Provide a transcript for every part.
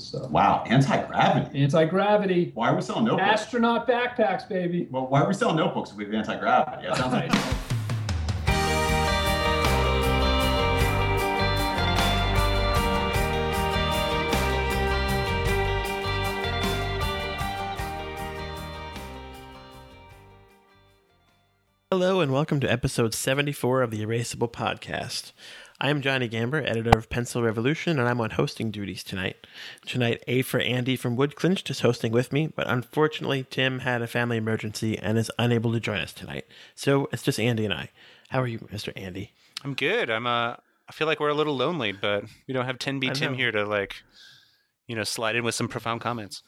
good stuff. Wow, anti gravity. Anti gravity. Why are we selling notebooks? Astronaut backpacks, baby. Well, why are we selling notebooks if we have anti gravity? That sounds like. Hello, and welcome to episode 74 of the Erasable Podcast. I'm Johnny Gamber, editor of Pencil Revolution, and I'm on hosting duties tonight. Tonight, A for Andy from Woodclinch is hosting with me, but unfortunately, Tim had a family emergency and is unable to join us tonight. So it's just Andy and I. How are you, Mr. Andy? I'm good. I'm uh I feel like we're a little lonely, but we don't have 10B Tim know. here to like you know, slide in with some profound comments.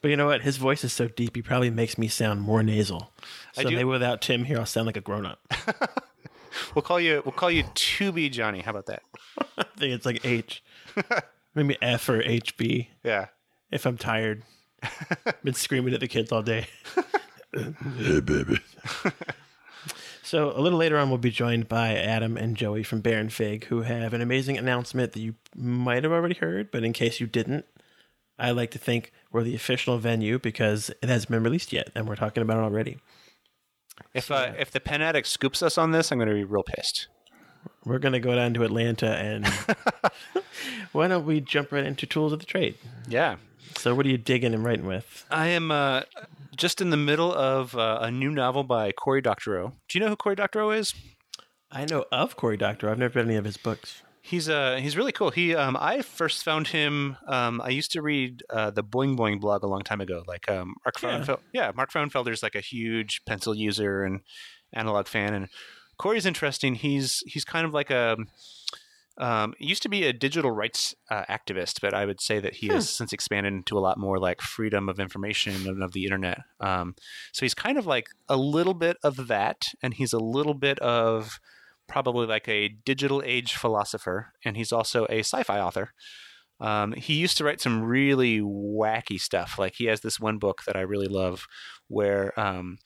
But you know what? His voice is so deep, he probably makes me sound more nasal. I So do- maybe without Tim here, I'll sound like a grown up. We'll call you we'll call you 2B Johnny. How about that? I think it's like H. maybe F or HB Yeah. if I'm tired. Been screaming at the kids all day. hey, baby. so a little later on, we'll be joined by Adam and Joey from Baron Fig, who have an amazing announcement that you might have already heard, but in case you didn't, I like to think we're the official venue because it hasn't been released yet, and we're talking about it already. If uh if the pen addict scoops us on this, I'm gonna be real pissed. We're going to go down to Atlanta, and why don't we jump right into tools of the trade? Yeah. So, what are you digging and writing with? I am uh just in the middle of uh, a new novel by Cory Doctorow. Do you know who Cory Doctorow is? I know of Cory Doctorow. I've never read any of his books. He's uh he's really cool. He um I first found him um I used to read uh the Boing Boing blog a long time ago. Like um Mark Yeah. Frauenfeld yeah, Mark Frauenfelder's like a huge pencil user and analog fan and Cory's interesting. He's he's kind of like a um, he used to be a digital rights uh, activist, but I would say that he has since expanded into a lot more like freedom of information and of the internet. Um, so he's kind of like a little bit of that, and he's a little bit of probably like a digital age philosopher, and he's also a sci-fi author. Um, he used to write some really wacky stuff. Like he has this one book that I really love, where um,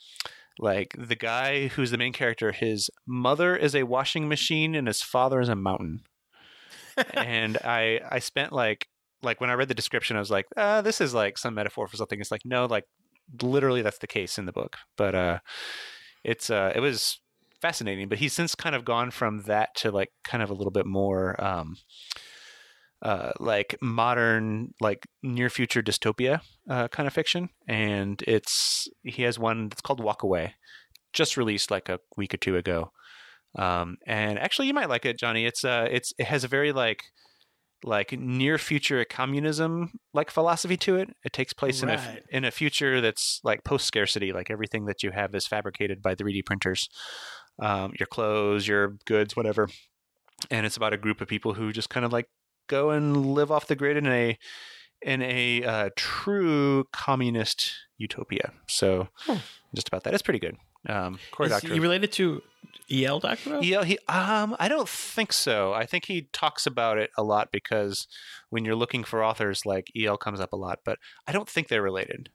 like the guy who's the main character, his mother is a washing machine and his father is a mountain. and I I spent like like when I read the description, I was like, uh, this is like some metaphor for something. It's like no, like literally that's the case in the book. But uh, it's uh, it was fascinating. But he's since kind of gone from that to like kind of a little bit more um, uh, like modern, like near future dystopia uh, kind of fiction. And it's he has one that's called Walk Away, just released like a week or two ago. Um, and actually, you might like it, Johnny. It's uh, it's it has a very like like near future communism like philosophy to it. It takes place in a in a future that's like post scarcity, like everything that you have is fabricated by 3D printers, um, your clothes, your goods, whatever. And it's about a group of people who just kind of like go and live off the grid in a in a uh, true communist utopia. So just about that. It's pretty good. Um, Cory Is Doctorow. he related to E.L. Doctorow? Yeah, he um I don't think so. I think he talks about it a lot because when you're looking for authors like EL comes up a lot, but I don't think they're related.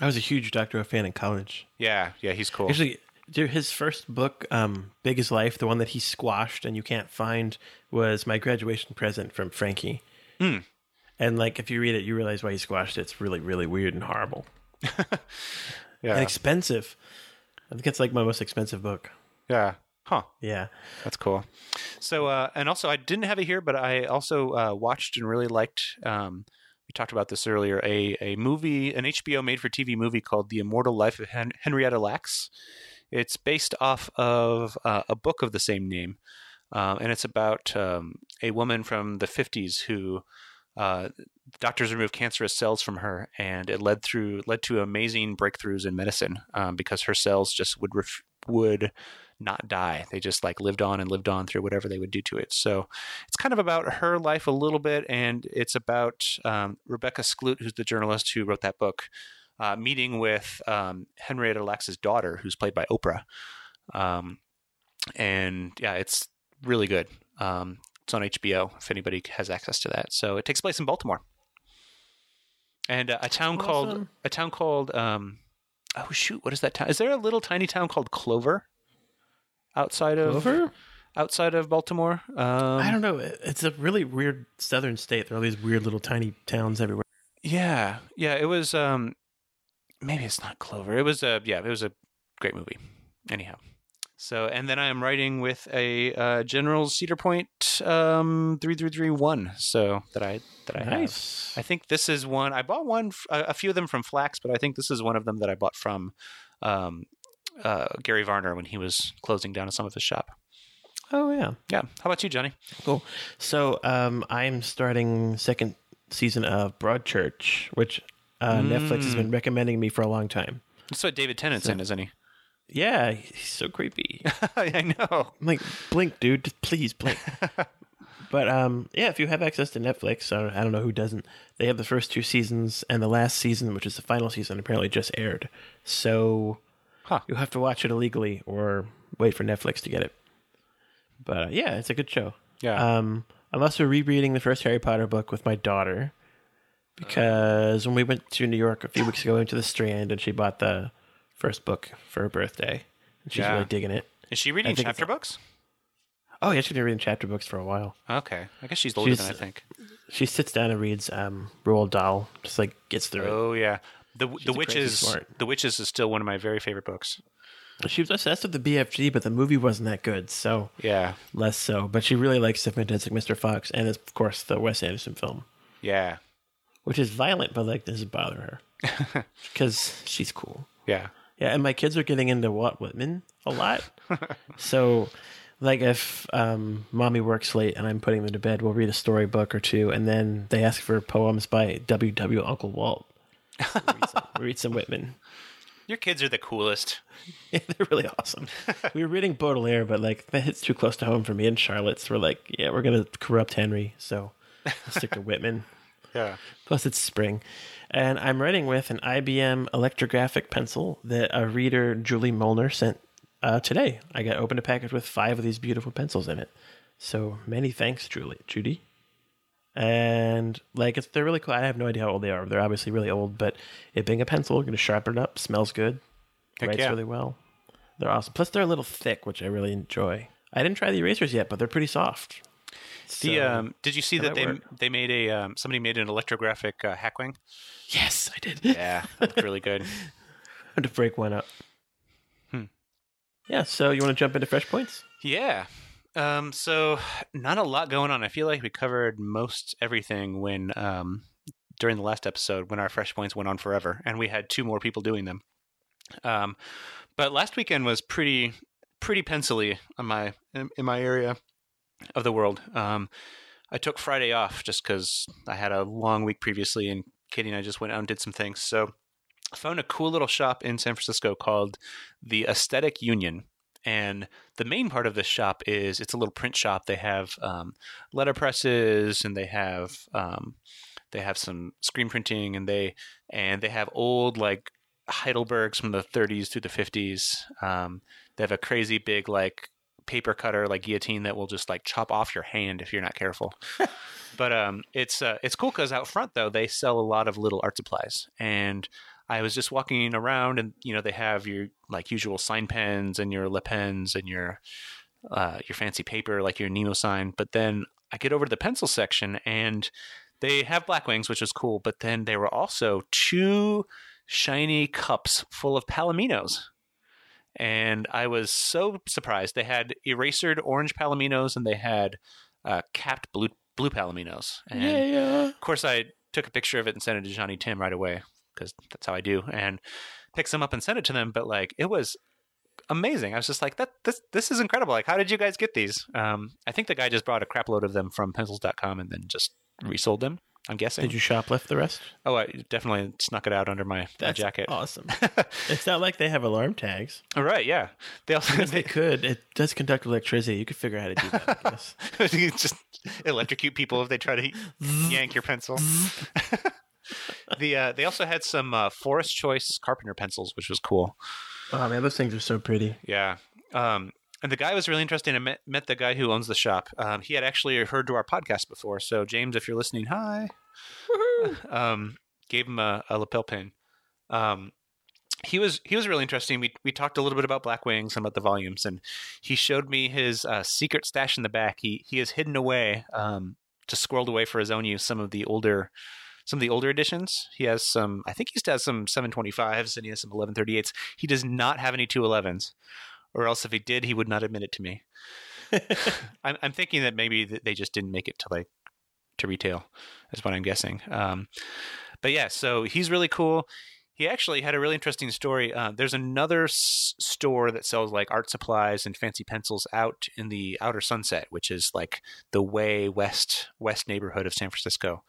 I was a huge Doctor Who fan in college. Yeah, yeah, he's cool. Actually, dude, his first book, um, Big as Life, the one that he squashed and you can't find, was my graduation present from Frankie. Hmm. And like, if you read it, you realize why he squashed it. It's really, really weird and horrible yeah. and expensive. I think it's like my most expensive book. yeah. Huh. Yeah. That's cool. So, uh, and also, I didn't have it here, but I also uh, watched and really liked. Um, we talked about this earlier. A a movie, an HBO made for TV movie called The Immortal Life of Hen- Henrietta Lacks. It's based off of uh, a book of the same name, um, and it's about um, a woman from the '50s who. Uh, doctors removed cancerous cells from her, and it led through led to amazing breakthroughs in medicine um, because her cells just would ref- would not die. They just like lived on and lived on through whatever they would do to it. So it's kind of about her life a little bit, and it's about um, Rebecca Skloot, who's the journalist who wrote that book, uh, meeting with um, Henrietta Lacks's daughter, who's played by Oprah. Um, and yeah, it's really good. Um, it's on HBO if anybody has access to that. So it takes place in Baltimore, and uh, a town called a town called um, oh shoot, what is that town? Is there a little tiny town called Clover outside of Clover? outside of Baltimore? Um, I don't know. It's a really weird southern state. There are all these weird little tiny towns everywhere. Yeah, yeah. It was. Um, maybe it's not Clover. It was a yeah. It was a great movie. Anyhow, so and then I am writing with a uh, General Cedar Pointe um, three three three one. So that I that I have. I think this is one. I bought one, A few of them from Flax, but I think this is one of them that I bought from um, uh, Gary Varner when he was closing down some of his shop. Oh yeah. Yeah. How about you, Johnny? Cool. So um, I'm starting second season of Broadchurch, which uh, Netflix has been recommending me for a long time. That's what David Tennant's in, isn't he? Yeah, he's so creepy. I know. I'm like, blink, dude. Please blink. but um, yeah, if you have access to Netflix, or I don't know who doesn't, they have the first two seasons, and the last season, which is the final season, apparently just aired. So Huh. you'll have to watch it illegally or wait for Netflix to get it. But uh, yeah, it's a good show. Yeah. Um, I'm also rereading the first Harry Potter book with my daughter because when we went to New York a few weeks ago, we went to the Strand, and she bought the first book for her birthday. And she's Yeah. really digging it. Is she reading chapter books? Oh yeah, she's been reading chapter books for a while. Okay. I guess she's older She's- than I think. She sits down and reads um, Roald Dahl, just like gets through it. Oh yeah. The the crazy witches smart. the witches is still one of my very favorite books. it. She was obsessed with the BFG, but the movie wasn't that good, so Yeah. less so. But she really likes Seven Fantastic Mr. Fox, and of course the Wes Anderson film, Yeah. Which is violent, but like doesn't bother her because she's cool. Yeah. Yeah, and my kids are getting into Walt Whitman a lot. so, like, if um, mommy works late and I'm putting them to bed, we'll read a storybook or two, and then they ask for poems by W.W. Uncle Walt. We'll read, some, read some Whitman. Your kids are the coolest. Yeah, they're really awesome. we were reading Baudelaire, but like that hits too close to home for me and Charlotte's. We're like, yeah, we're gonna corrupt Henry, so stick to Whitman. Yeah. Plus, it's spring. And I'm writing with an IBM electrographic pencil that a reader, Julie Molnar, sent uh, today. I got opened a package with five of these beautiful pencils in it. So many thanks, Julie, Judy. And like, it's they're really cool. I have no idea how old they are. They're obviously really old, but it being a pencil, you're going to sharpen it up, smells good, Heck writes yeah. really well. They're awesome. Plus, they're a little thick, which I really enjoy. I didn't try the erasers yet, but they're pretty soft. The um, did you see that that they work? they made a um, somebody made an electrographic uh, hackwing? yes, I did. Yeah, that's really good. had to break one up. Hmm. Yeah, so you want to jump into fresh points? Yeah. Um, so not a lot going on. I feel like we covered most everything when um, during the last episode when our fresh points went on forever, and we had two more people doing them. Um, but last weekend was pretty pretty pencily in my in, in my area of the world. Um, I took Friday off just because I had a long week previously, and Katie and I just went out and did some things. So I found a cool little shop in San Francisco called the Aesthetic Union. And the main part of this shop is it's a little print shop. They have um, letterpresses and they have um, they have some screen printing and they and they have old like Heidelbergs from the 30s through the 50s. Um, they have a crazy big like paper cutter like guillotine that will just like chop off your hand if you're not careful. but um, it's uh, it's cool because out front though they sell a lot of little art supplies and I was just walking around and you know they have your like usual sign pens and your lip pens and your uh, your fancy paper like your Nemo sign. But then I get over to the pencil section and they have black wings, which is cool. But then there were also two shiny cups full of palominos. And I was so surprised. They had erasered orange palominos and they had uh, capped blue blue palominos. And yeah. of course, I took a picture of it and sent it to Johnny Tim right away because that's how I do, and picked some up and sent it to them. But like, it was amazing. I was just like, that this this is incredible. Like, how did you guys get these? Um, I think the guy just brought a crap load of them from pencils.com and then just resold them. I'm guessing. Did you shoplift the rest? oh, I definitely snuck it out under my, my jacket. awesome. it's not like they have alarm tags. All right, yeah. They also If they could, it does conduct electricity. You could figure out how to do that, I guess. you just electrocute people if they try to yank your pencil. the uh, they also had some uh, Forest Choice Carpenter pencils, which was cool. Oh man, those things are so pretty. Yeah. Um, and the guy was really interesting. I met, met the guy who owns the shop. Um, he had actually heard to our podcast before. So, James, if you're listening, hi. um, gave him a, a lapel pin. Um, he was he was really interesting. We we talked a little bit about Black Wings and about the volumes, and he showed me his uh, secret stash in the back. He he has hidden away, um, just squirreled away for his own use, some of the older some of the older editions. He has some. I think he still has some 725s and he has some 1138s. He does not have any 211s, or else if he did, he would not admit it to me. I'm, I'm thinking that maybe they just didn't make it to like to retail. Is what I'm guessing. Um, but yeah, so he's really cool. He actually had a really interesting story. Uh, there's another s- store that sells like art supplies and fancy pencils out in the Outer Sunset, which is like the way west west neighborhood of San Francisco,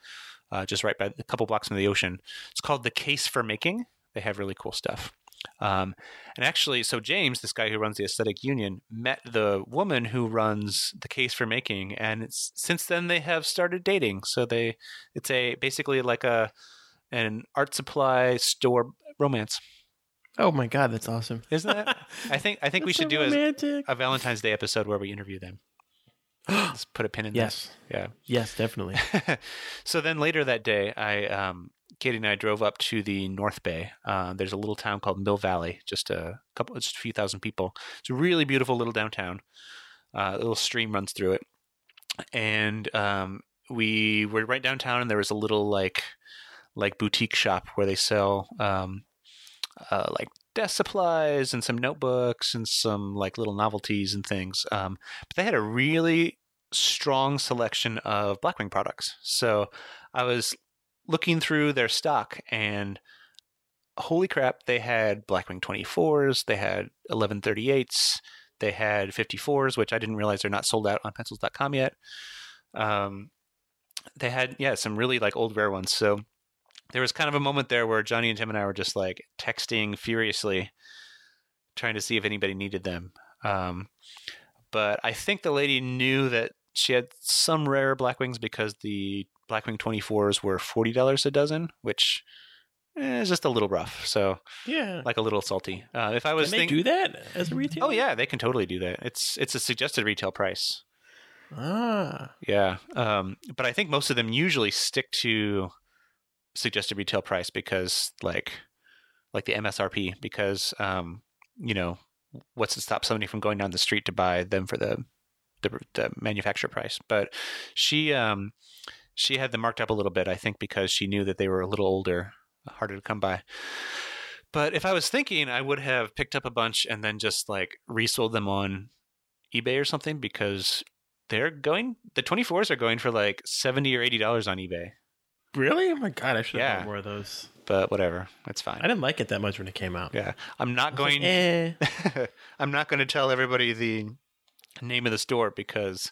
uh, just right by a couple blocks from the ocean. It's called the Case for Making. They have really cool stuff. Um, and actually, so James, this guy who runs the Aesthetic Union, met the woman who runs the Case for Making, and it's, since then they have started dating. So they, it's a basically like a an art supply store romance, Oh my god, that's awesome. isn't that? I think I think we should so do a, a Valentine's Day episode where we interview them. Let's put a pin in yes, Yeah. yes, definitely. So then later that day, I um, Katie and I drove up to the North Bay. Uh, there's a little town called Mill Valley, just a couple, just a few thousand people. It's a really beautiful little downtown. Uh, a little stream runs through it, and um, we were right downtown, and there was a little like like boutique shop where they sell um, uh, like desk supplies and some notebooks and some like little novelties and things. Um, but they had a really strong selection of Blackwing products. So I was looking through their stock and holy crap, they had Blackwing 24s, they had 1138s, they had 54s, which I didn't realize they're not sold out on pencils.com yet. Um, they had, yeah, some really like old rare ones. So there was kind of a moment there where Johnny and Tim and I were just like texting furiously, trying to see if anybody needed them. Um, but I think the lady knew that she had some rare Blackwings because the Blackwing 24s were $40 a dozen, which eh, is just a little rough. So, Yeah. like a little salty. Uh, if I was Can they thinking, do that as a retailer? oh yeah, they can totally do that. It's it's a suggested retail price. Ah. Yeah, um, but I think most of them usually stick to suggested retail price because, like, like the MSRP, because um, you know, what's to stop somebody from going down the street to buy them for the the, the manufacturer price? But she um, she had them marked up a little bit, I think, because she knew that they were a little older, harder to come by. But if I was thinking, I would have picked up a bunch and then just like resold them on eBay or something because they're going the 24s are going for like 70 or 80 dollars on ebay Really? Oh my god, I should have Yeah. bought more of those. but whatever it's fine I didn't like it that much when it came out. yeah i'm not was like, going eh. i'm not going to tell everybody the name of the store because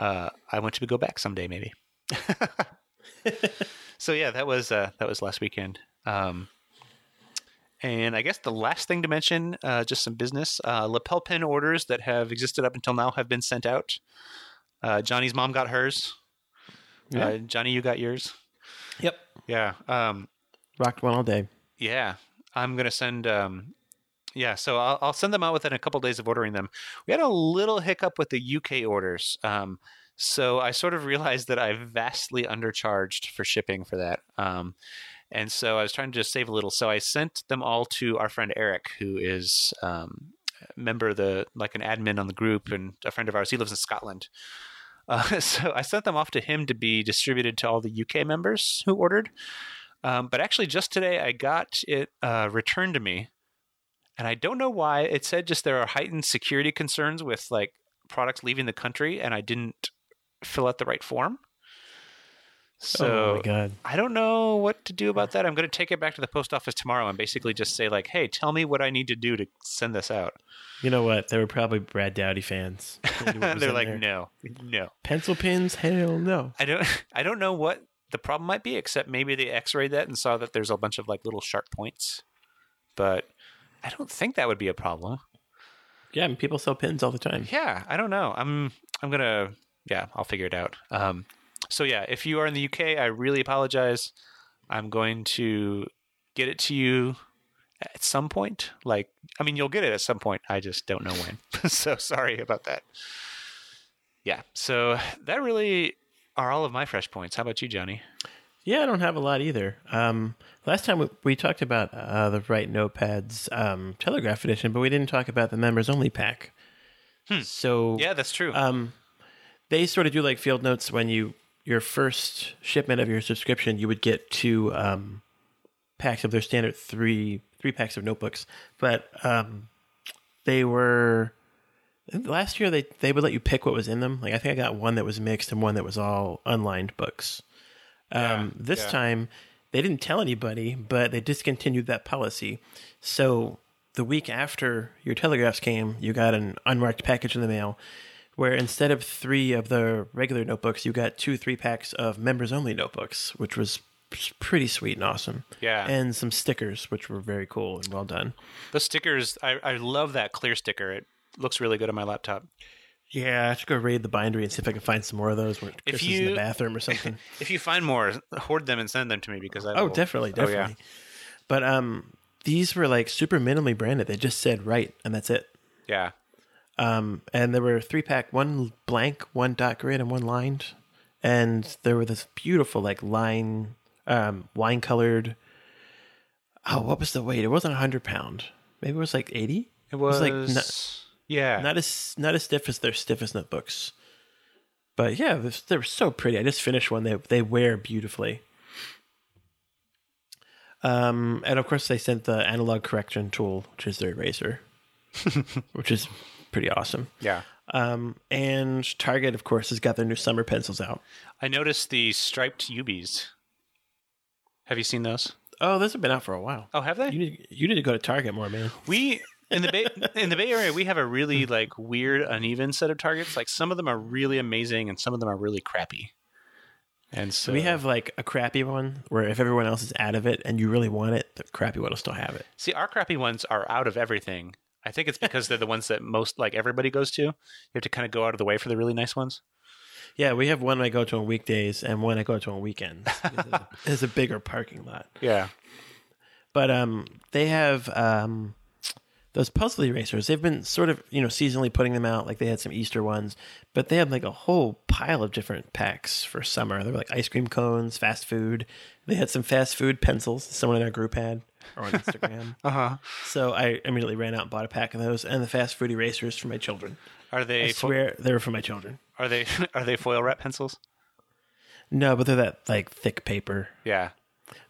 uh i want you to go back someday maybe so yeah that was uh that was last weekend um and I guess the last thing to mention, uh, just some business. Uh, lapel pin orders that have existed up until now have been sent out. Uh, Johnny's mom got hers. Yeah. Uh, Johnny, you got yours. Yep. Yeah. Um, Rocked one all day. yeah. I'm gonna send. Um, yeah. So I'll, I'll send them out within a couple days of ordering them. We had a little hiccup with the UK orders. Um, so I sort of realized that I vastly undercharged for shipping for that. Um, and so I was trying to just save a little. So I sent them all to our friend Eric, who is um, a member of the like an admin on the group and a friend of ours. He lives in Scotland. Uh, so I sent them off to him to be distributed to all the UK members who ordered. Um, but actually, just today I got it uh, returned to me, and I don't know why. It said just there are heightened security concerns with like products leaving the country, and I didn't fill out the right form. So oh my god. I don't know what to do about that. I'm going to take it back to the post office tomorrow and basically just say like, "Hey, tell me what I need to do to send this out." You know what? They were probably Brad Dowdy fans. They knew what was They're like, there. "No, no." pencil pins? Hell no. I don't. I don't know what the problem might be, except maybe they X-rayed that and saw that there's a bunch of like little sharp points. But I don't think that would be a problem. Yeah, I mean, people sell pins all the time. Yeah, I don't know. I'm. I'm gonna. Yeah, I'll figure it out. Um. So yeah, if you are in the UK, I really apologize. I'm going to get it to you at some point. Like, I mean, you'll get it at some point. I just don't know when. so sorry about that. Yeah. So that really are all of my fresh points. How about you, Johnny? Yeah, I don't have a lot either. Um, last time we, we talked about uh, the Write Notepads um, Telegraph Edition, but we didn't talk about the members only pack. So Hmm. Yeah, that's true. um, they sort of do like field notes when you your first shipment of your subscription, you would get two um, packs of their standard three three packs of notebooks. But um, they were last year they they would let you pick what was in them. Like I think I got one that was mixed and one that was all unlined books. Um, this yeah. time they didn't tell anybody, but they discontinued that policy. So the week after your telegraphs came, you got an unmarked package in the mail where instead of three of the regular notebooks, you got two three packs of members only notebooks, which was pretty sweet and awesome. Yeah. And some stickers, which were very cool and well done. The stickers, I, I love that clear sticker. It looks really good on my laptop. Yeah, I have to go raid the bindery and see if I can find some more of those when Chris is in the bathroom or something. If you find more, hoard them and send them to me because I oh, will- definitely, Oh, yeah. definitely. But um, these were like super minimally branded. They just said right, and that's it. Yeah. Um, and there were three pack, one blank, one dot grid, and one lined. And there were this beautiful like line, um, wine colored. Oh, what was the weight? It wasn't a hundred pound. Maybe it was like eighty. It was, like not, yeah. not as not as stiff as their stiffest notebooks. But yeah, they they were so pretty. I just finished one. They they wear beautifully. Um, and of course they sent the analog correction tool, which is their eraser, which is pretty awesome. yeah. Um, and Target, of course, has got their new summer pencils out. I noticed the striped Ubies. Have you seen those? Oh, those have been out for a while. Oh, have they? You need you need to go to Target more, man. We in the Bay in the Bay Area we have a really like weird uneven set of targets. Like some of them are really amazing and some of them are really crappy. And so We have like a crappy one where if everyone else is out of it and you really want it, the crappy one will still have it. see our crappy ones are out of everything. I think it's because they're the ones that most like everybody goes to. You have to kind of go out of the way for the really nice ones. Yeah, we have one I go to on weekdays and one I go to on weekends. It's a bigger parking lot. Yeah. But um, they have um, those puzzle erasers. They've been sort of you know seasonally putting them out. Like they had some Easter ones, but they had like a whole pile of different packs for summer. They were like ice cream cones, fast food. They had some fast food pencils. Someone in our group had or on Instagram. Uh huh. so I immediately ran out and bought a pack of those and the fast food erasers for my children. Are they I fo- swear they were for my children. are they are they foil wrap pencils? No, but they're that like thick paper. Yeah.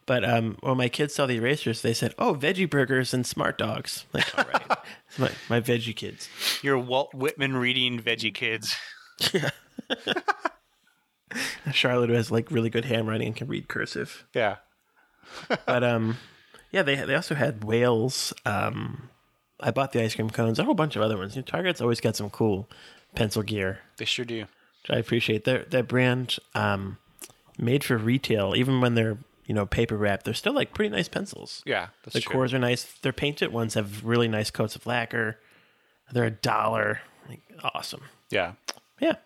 But um, when my kids saw the erasers, they said, "Oh, veggie burgers and smart dogs." Like, all right, It's my my veggie kids. Your Walt Whitman reading veggie kids. Yeah. Charlotte who has like really good handwriting and can read cursive. Yeah. But um, yeah, they they also had whales. Um, I bought the ice cream cones, a whole bunch of other ones. You know, Target's always got some cool pencil gear, They sure do. which I appreciate. Their their brand, um, made for retail, even when they're you know paper wrapped, they're still like pretty nice pencils. Yeah, The true. cores are nice. Their painted ones have really nice coats of lacquer. They're a dollar. Like, awesome. Yeah. Yeah.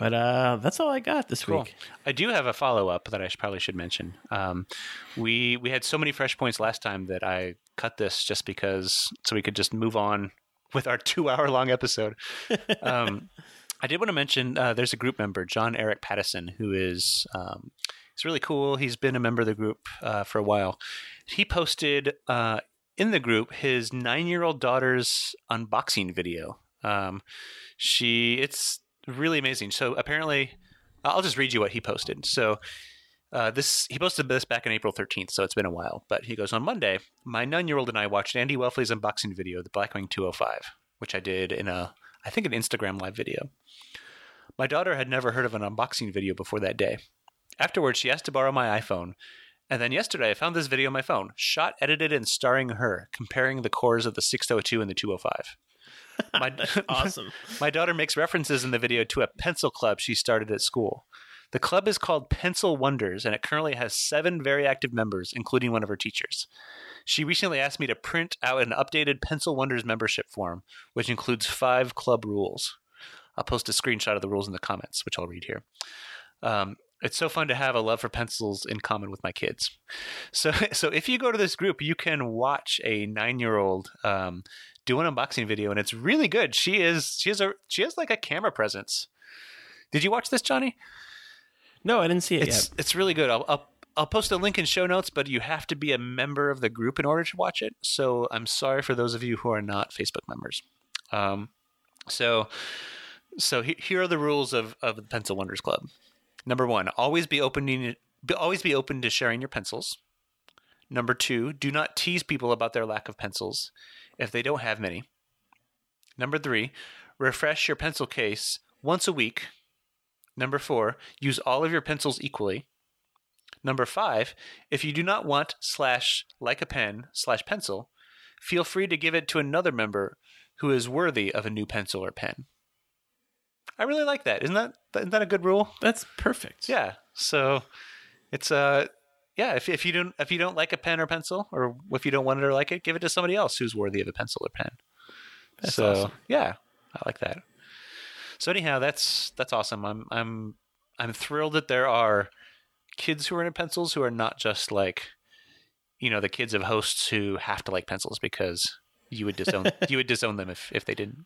But uh, that's all I got this Cool. week. I do have a follow up that I should, probably should mention. Um, we we had so many fresh points last time that I cut this just because so we could just move on with our two hour long episode. Um, I did want to mention uh, there's a group member, John Eric Pattison, who is um, he's really cool. He's been a member of the group uh, for a while. He posted uh, in the group his nine year old daughter's unboxing video. Um, she it's really amazing. So apparently, I'll just read you what he posted. So uh, this he posted this back on April 13th, so it's been a while. But he goes on Monday. My nine-year-old and I watched Andy Welfle's unboxing video, the Blackwing 205, which I did in a I think an Instagram live video. My daughter had never heard of an unboxing video before that day. Afterwards, she asked to borrow my iPhone. And then yesterday, I found this video on my phone, shot, edited, and starring her, comparing the cores of the 602 and the 205. My, Awesome. my daughter makes references in the video to a pencil club she started at school. The club is called Pencil Wonders, and it currently has seven very active members, including one of her teachers. She recently asked me to print out an updated Pencil Wonders membership form, which includes five club rules. I'll post a screenshot of the rules in the comments, which I'll read here. Um, it's so fun to have a love for pencils in common with my kids. So, so if you go to this group, you can watch a nine-year-old um, do an unboxing video, and it's really good. She is she has a she has like a camera presence. Did you watch this, Johnny? No, I didn't see it It's yet. it's really good. I'll, I'll I'll post a link in show notes, but you have to be a member of the group in order to watch it. So I'm sorry for those of you who are not Facebook members. Um, so so he, here are the rules of of the Pencil Wonders Club. Number one, always be opening, always be open to sharing your pencils. Number two, do not tease people about their lack of pencils if they don't have many. Number three, refresh your pencil case once a week. Number four, use all of your pencils equally. Number five, if you do not want slash like a pen slash pencil, feel free to give it to another member who is worthy of a new pencil or pen. I really like that. Isn't that isn't that a good rule? That's perfect. Yeah. So it's uh yeah, if if you don't if you don't like a pen or pencil or if you don't want it or like it, give it to somebody else who's worthy of a pencil or pen. That's so awesome. yeah, I like that. So anyhow, that's that's awesome. I'm I'm I'm thrilled that there are kids who are into pencils who are not just like you know the kids of hosts who have to like pencils because you would disown you would disown them if if they didn't.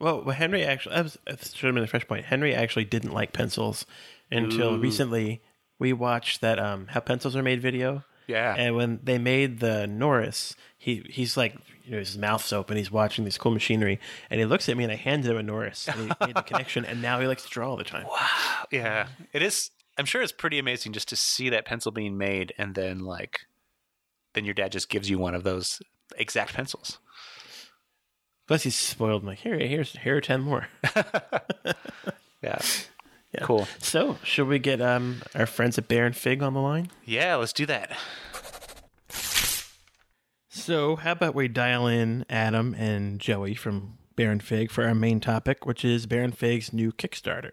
Well, well, Henry actually, that should have been a fresh point. Henry actually didn't like pencils until Ooh. recently. We watched that um, how pencils are made video, Yeah. and when they made the Noris, he he's like, you know, his mouth's open. He's watching this cool machinery, and he looks at me, and I handed him a Noris, and he made the connection, and now he likes to draw all the time. Wow. Yeah, it is. I'm sure it's pretty amazing just to see that pencil being made, and then like, then your dad just gives you one of those exact pencils. Plus, he's spoiled. I'm like, here, here's here are ten more. Yeah, Yeah. cool. So, should we get um our friends at Baron Fig on the line? Yeah, let's do that. So, how about we dial in Adam and Joey from Baron Fig for our main topic, which is Baron Fig's new Kickstarter.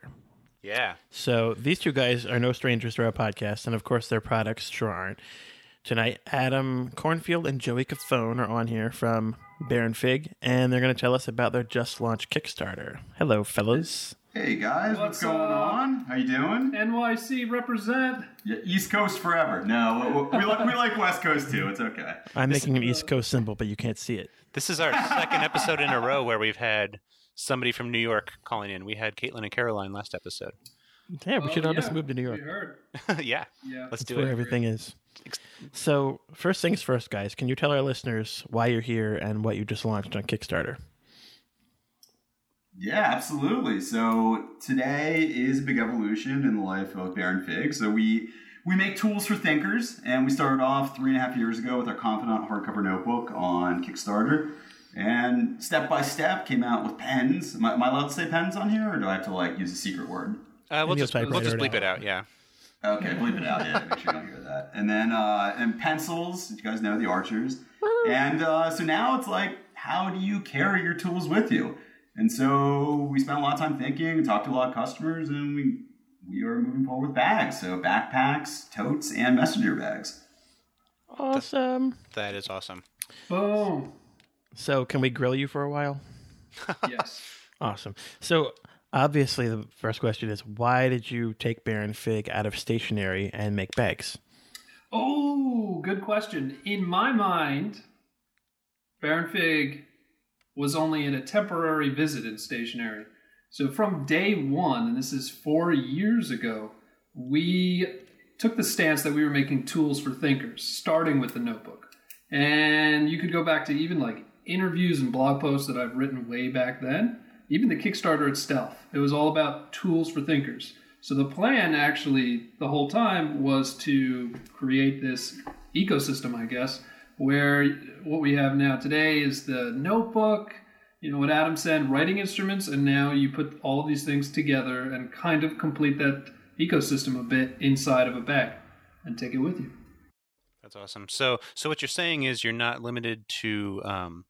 Yeah, So, these two guys are no strangers to our podcast, and of course, their products sure aren't. Tonight, Adam Kornfield and Joey Cofone are on here from Baron Fig, and they're going to tell us about their just launched Kickstarter. Hello, fellas. Hey guys, what's, What's going up? on? How you doing? NYC represent. Yeah, East Coast forever. No, we, we, like, we like West Coast too. It's okay. I'm making an East Coast symbol, but you can't see it. this is our second episode in a row where we've had somebody from New York calling in. We had Caitlin and Caroline last episode. Yeah, we oh, should all Oh, just move to New York. Heard. yeah, Yeah. let's That's do where it. everything is. So, first things first, guys. Can you tell our listeners why you're here and what you just launched on Kickstarter? Yeah, absolutely. So today is a big evolution in the life of Baron Fig. So we we make tools for thinkers, and we started off three and a half years ago with our Confidant hardcover notebook on Kickstarter. And step by step came out with pens. Am I, am I allowed to say pens on here, or do I have to like use a secret word? Uh, we'll just we'll typewriter just it bleep out. it out. Yeah. Okay, bleep it out. Yeah, make sure you don't hear that. And then uh, and pencils. You guys know the archers. And uh, so now it's like, how do you carry your tools with you? And so we spent a lot of time thinking, and talked to a lot of customers, and we we are moving forward with bags. So backpacks, totes, and messenger bags. Awesome. That is awesome. Boom. So, can we grill you for a while? Yes. Awesome. So, obviously, the first question is why did you take Baron Fig out of stationery and make bags? Oh, good question. In my mind, Baron Fig was only in a temporary visit in stationery. So from day one, and this is four years ago, we took the stance that we were making tools for thinkers, starting with the notebook. And you could go back to even like interviews and blog posts that I've written way back then, even the Kickstarter itself. It was all about tools for thinkers. So the plan actually the whole time was to create this ecosystem, I guess, where what we have now today is the notebook, you know what Adam said, writing instruments, and now you put all of these things together and kind of complete that ecosystem a bit inside of a bag and take it with you. That's awesome. So, so what you're saying is you're not limited to um,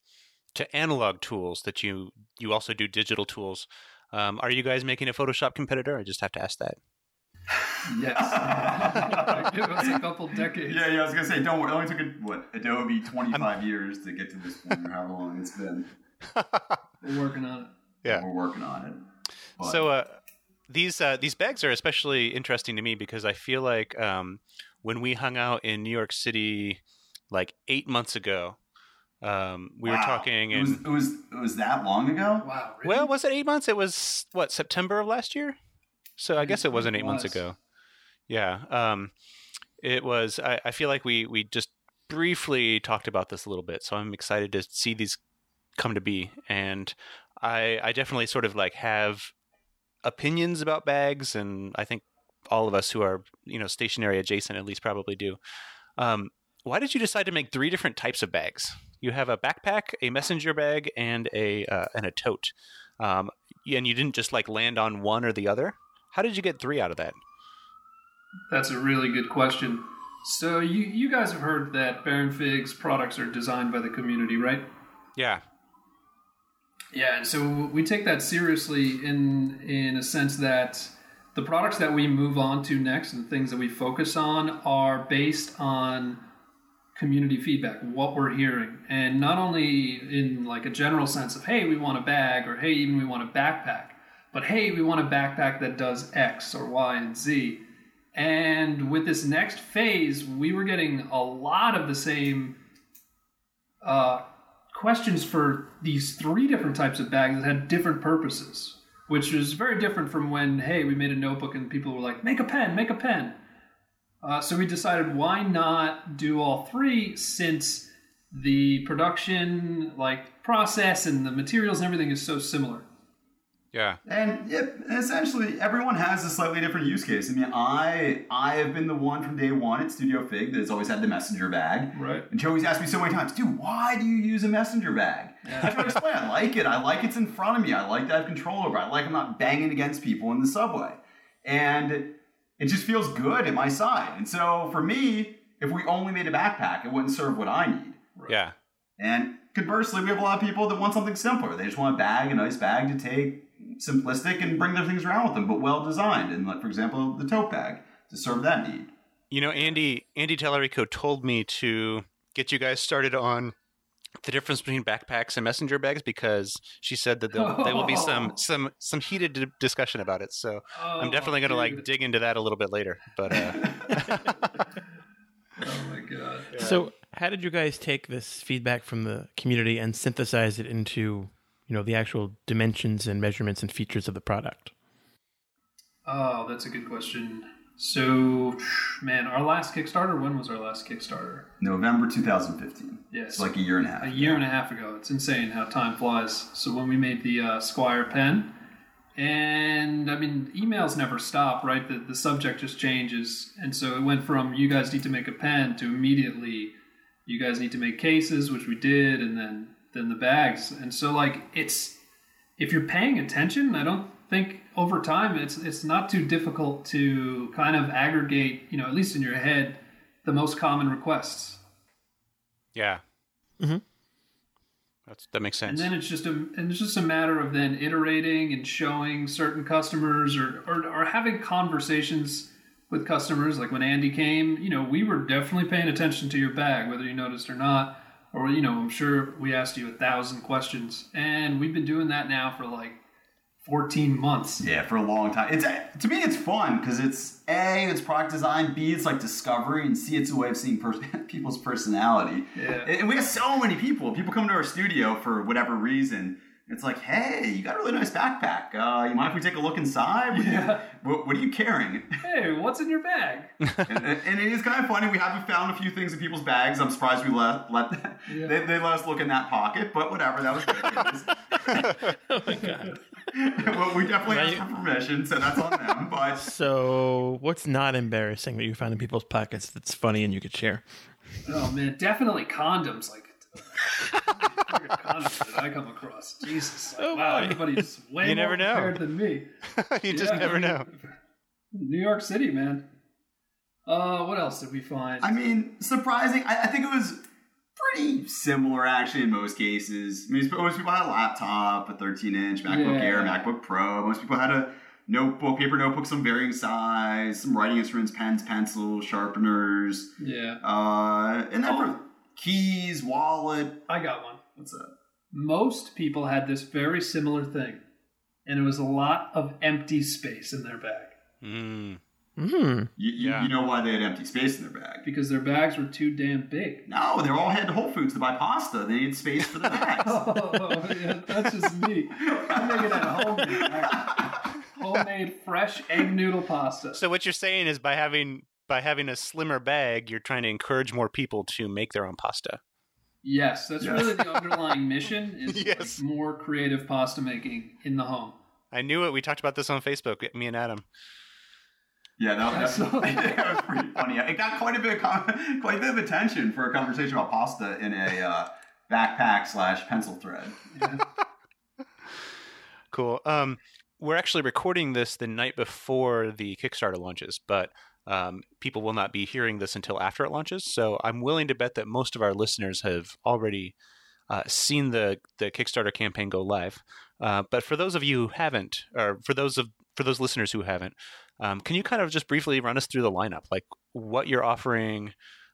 to analog tools. That you you also do digital tools. Um, are you guys making a Photoshop competitor? I just have to ask that. Yes. Give us a couple decades. Yeah, yeah. I was gonna say, don't worry. It only took it, what Adobe twenty five years to get to this point, or however long it's been. We're working on it. Yeah. We're working on it. But- So uh, these uh, these bags are especially interesting to me because I feel like um, when we hung out in New York City like eight months ago, um, we were Wow. talking It was, it was it was that long ago. Wow. Really? well, was it eight months? It was what September of last year. So I guess it wasn't eight months was. ago. Yeah, um, it was. I, I feel like we we just briefly talked about this a little bit, so I'm excited to see these come to be, and I I definitely sort of like have opinions about bags, and I think all of us who are you know stationary adjacent at least probably do. Um, why did you decide to make three different types of bags? You have a backpack, a messenger bag, and a uh, and a tote. Um, and you didn't just like land on one or the other. How did you get three out of that? That's a really good question. So you you guys have heard that Baron Fig's products are designed by the community, right? Yeah. Yeah, and so we take that seriously in in a sense that the products that we move on to next and things that we focus on are based on community feedback, what we're hearing, and not only in like a general sense of hey, we want a bag or hey, even we want a backpack, but hey, we want a backpack that does X or Y and Z. And with this next phase, we were getting a lot of the same uh, questions for these three different types of bags that had different purposes, which was very different from when, hey, we made a notebook and people were like, make a pen, make a pen. Uh, so we decided why not do all three since the production like process and the materials and everything is so similar. Yeah. And yep, essentially everyone has a slightly different use case. I mean, I I have been the one from day one at Studio Fig that has always had the messenger bag. Right. And Joey's asked me so many times, dude, why do you use a messenger bag? I try to explain, I like it. I like it's in front of me. I like to have control over it. I like I'm not banging against people in the subway. And it just feels good at my side. And so for me, if we only made a backpack, it wouldn't serve what I need. Yeah. And conversely, we have a lot of people that want something simpler. They just want a bag, a nice bag to take, simplistic, and bring their things around with them, but well designed. And like, for example, the tote bag to serve that need. You know, Andy Andy Tellerico told me to get you guys started on the difference between backpacks and messenger bags because she said that there there will be some some some heated discussion about it. So I'm Oh, definitely going to like dig into that a little bit later. But uh, Oh my god. So, how did you guys take this feedback from the community and synthesize it into, you know, the actual dimensions and measurements and features of the product? Oh, that's a good question. So, man, our last Kickstarter. When was our last Kickstarter? November 2015. Yes, It's like a year and a half. a year and a half ago. It's insane how time flies. So when we made the uh, Squire pen, and I mean, emails never stop, right? The, the subject just changes. And so it went from you guys need to make a pen to immediately you guys need to make cases, which we did, and then then the bags. And so like it's if you're paying attention, I don't think over time it's it's not too difficult to kind of aggregate, you know, at least in your head, the most common requests. yeah, Mm-hmm. that's that makes sense. And then it's just a and it's just a matter of then iterating and showing certain customers or, or or having conversations with customers. Like when Andy came, you know, we were definitely paying attention to your bag, whether you noticed or not. Or you know, I'm sure we asked you a thousand questions, and we've been doing that now for like 14 months. Yeah, for a long time. It's to me, it's fun because it's a, it's product design. B, it's like discovery, and C, it's a way of seeing pers- people's personality. Yeah. And we have so many people. People come to our studio for whatever reason. It's like, hey, you got a really nice backpack. Uh, you mind if we take a look inside? Yeah. You, what, what are you carrying? Hey, what's in your bag? and, and it is kind of funny. We haven't found a few things in people's bags. I'm surprised we let let Yeah. they, they let us look in that pocket, but whatever. That was good. Oh my god! well, we definitely Now asked for permission, so that's on them. But So, what's not embarrassing that you found in people's pockets that's funny and you could share? Oh man, definitely condoms. Like, condoms that I come across. Jesus, like, Oh, wow, boy. everybody's way You more never know. prepared than me. you just Yeah. never know. New York City, man. Uh, what else did we find? I mean, surprising. I, I think it was pretty similar actually in most cases. I mean, most people had a laptop, a 13 inch MacBook Yeah. Air, MacBook Pro. Most people had a notebook, paper notebook, some varying size, some writing instruments, pens, pencils, sharpeners, yeah, uh, and then Oh. for keys, wallet. I got one. What's that? Most people had this very similar thing, and it was a lot of empty space in their bag Mm. Hmm. You, you, Yeah. you know why they had empty space in their bag? because their bags were too damn big. No, they all headed to Whole Foods to buy pasta. They needed space for the bags. Oh, yeah, that's just me. I'm making it at home. dude. Homemade fresh egg noodle pasta. So what you're saying is by having by having a slimmer bag, you're trying to encourage more people to make their own pasta. Yes, that's Yes. really the underlying mission is Yes. like more creative pasta making in the home. I knew it. We talked about this on Facebook, me and Adam. Yeah, that, I that, saw that. that was pretty funny. It got quite a bit, of quite a bit of attention for a conversation about pasta in a uh, backpack slash pencil thread. Cool. Um, we're actually recording this the night before the Kickstarter launches, but um, people will not be hearing this until after it launches. So I'm willing to bet that most of our listeners have already uh, seen the the Kickstarter campaign go live. Uh, but for those of you who haven't, or for those of for those listeners who haven't, um, can you kind of just briefly run us through the lineup, like what you're offering,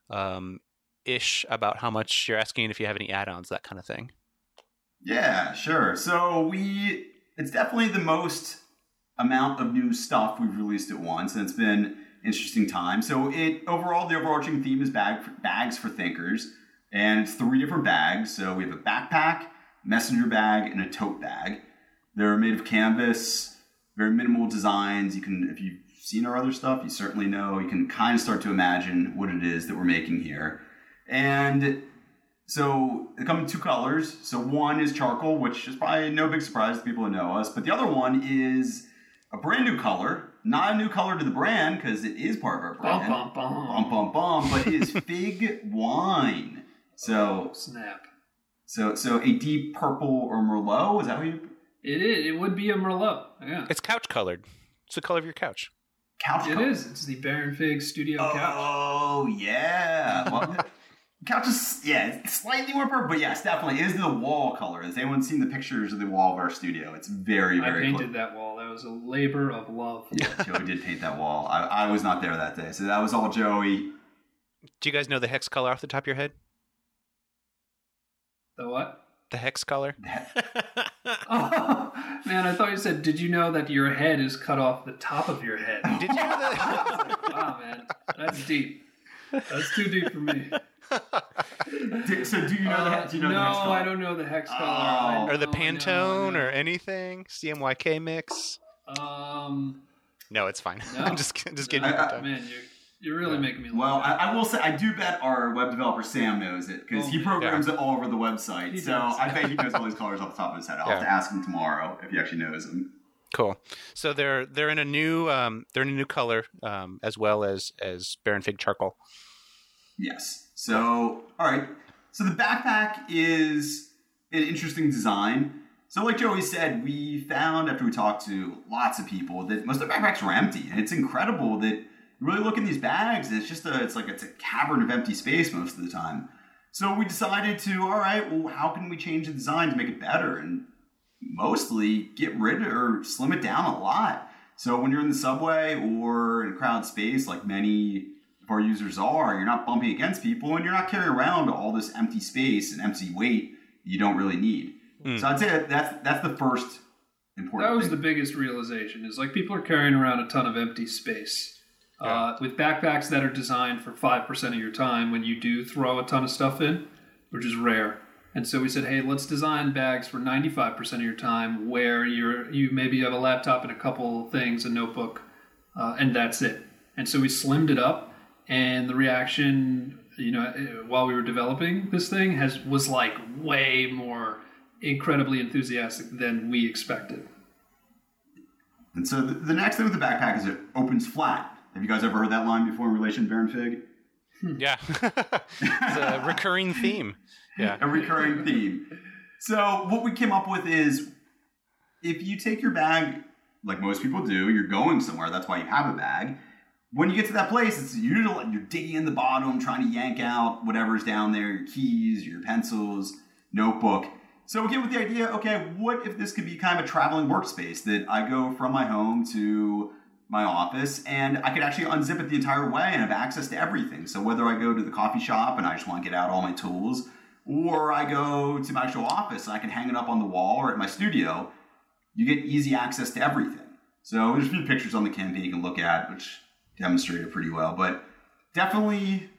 um, ish, about how much you're asking, if you have any add-ons, that kind of thing. Yeah, sure. So we, it's definitely the most amount of new stuff we've released at once, and it's been interesting time. So it overall, the overarching theme is bag bags for thinkers, and it's three different bags. So we have a backpack, messenger bag, and a tote bag. They're made of canvas, very minimal designs. You can, if you've seen our other stuff, you certainly know. You can kind of start to imagine what it is that we're making here, and so they come in two colors. So one is charcoal, which is probably no big surprise to people who know us. But the other one is a brand new color, not a new color to the brand because it is part of our brand. bum, bum. bum, bum, bum, bum. But it is fig wine. So Snap. so so a deep purple or merlot. Is that what you It is. It would be a Merlot. Yeah. It's couch colored. It's the color of your couch. couch? It color? is. It's the Baron Fig Studio oh, couch. Oh yeah. Well, couch is yeah, slightly more purple, but yes, definitely it is the wall color. Has anyone seen the pictures of the wall of our studio? It's very very I very. painted that wall. That was a labor of love. Yeah, Joey did paint that wall. I, I was not there that day, so that was all Joey. Do you guys know the hex color off the top of your head? The what? The hex color? Oh, man, I thought you said, did you know that your head is cut off the top of your head? Did you know that? wow, man. That's deep. That's too deep for me. Di- so do you know Uh, the do you know no, the hex color? I don't know the hex color. Oh. Or the know, I know, Pantone or anything? CMYK mix? Um, No, it's fine. No. I'm just just no, giving you a hard time. man, you're, you're really Yeah. making me laugh. Well, I, I will say I do bet our web developer Sam knows it because Oh, he yeah. programs it all over the website. He so does. I bet he knows all these colors off the top of his head. I'll have to ask him tomorrow if he actually knows them. Cool. So they're they're in a new um, they're in a new color um, as well as as Baron Fig charcoal. Yes. So, all right. So the backpack is an interesting design. So, like Joey said, we found after we talked to lots of people that most of the backpacks were empty, and it's incredible that you really look in these bags. It's just a, it's like it's a cavern of empty space most of the time. So we decided to, all right, well, how can we change the design to make it better and mostly get rid of or slim it down a lot. So when you're in the subway or in a crowded space, like many of our users are, you're not bumping against people and you're not carrying around all this empty space and empty weight you don't really need. Mm. So I'd say that that's that's the first important. that was the biggest realization is like people are carrying around a ton of empty space uh, with backpacks that are designed for 5% of your time when you do throw a ton of stuff in which is rare and so we said hey let's design bags for 95% of your time where you're you maybe have a laptop and a couple things a notebook uh, and that's it and so we slimmed it up and the reaction you know eh, while we were developing this thing has was like way more incredibly enthusiastic than we expected And so the, the next thing with the backpack is it opens flat. Have you guys ever heard that line before in relation to Baron Fig? Yeah, it's a recurring theme. Yeah, a recurring theme. So what we came up with is if you take your bag, like most people do, you're going somewhere. That's why you have a bag. When you get to that place, it's usually you're digging in the bottom, trying to yank out whatever's down there, your keys, your pencils, notebook. So came with the idea, okay, what if this could be kind of a traveling workspace that I go from my home to my office and I could actually unzip it the entire way and have access to everything. So whether I go to the coffee shop and I just want to get out all my tools, or I go to my actual office and I can hang it up on the wall or at my studio, you get easy access to everything. So there's a few pictures on the campaign you can look at, which demonstrate it pretty well, but definitely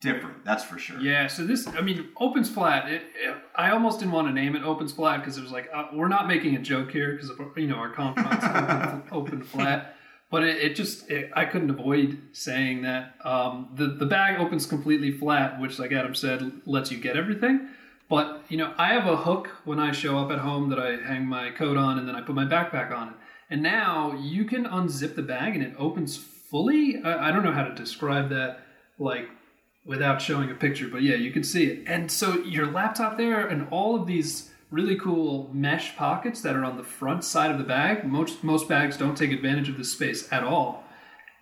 different, that's for sure. Yeah, so this, I mean, opens flat. It, it, I almost didn't want to name it opens flat because it was like uh, we're not making a joke here because you know our Confidant open, open flat. But it, it just I couldn't avoid saying that um, the the bag opens completely flat, which, like Adam said, lets you get everything. But you know, I have a hook when I show up at home that I hang my coat on, and then I put my backpack on it. And now you can unzip the bag, and it opens fully. I, I don't know how to describe that, like without showing a picture, but yeah, you can see it. And so your laptop there, and all of these really cool mesh pockets that are on the front side of the bag. Most most bags don't take advantage of this space at all.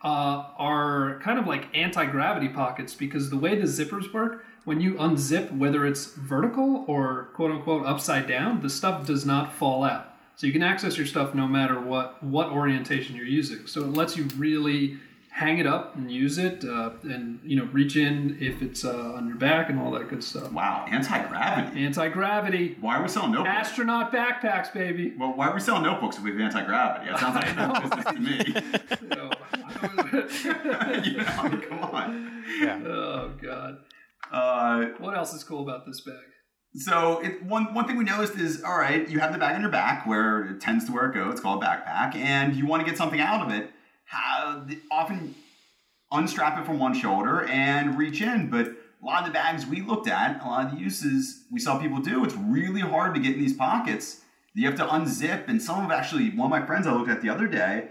Uh, are kind of like anti gravity pockets because the way the zippers work, when you unzip, whether it's vertical or quote unquote upside down, the stuff does not fall out. So you can access your stuff no matter what what orientation you're using. So it lets you really hang it up and use it, uh, and you know reach in if it's uh, on your back and all that good stuff. Wow, anti gravity. Anti gravity. Why are we selling notebooks? Astronaut backpacks, baby. Well, why are we selling notebooks if we have anti gravity? That sounds like a business to me. So, you know, come on. Yeah. oh god. Uh, What else is cool about this bag? So it, one one thing we noticed is all right, you have the bag on your back where it tends to where it goes. It's called a backpack, and you want to get something out of it. How often unstrap it from one shoulder and reach in, but a lot of the bags we looked at, a lot of the uses we saw people do, it's really hard to get in these pockets. You have to unzip, and some of actually one of my friends I looked at the other day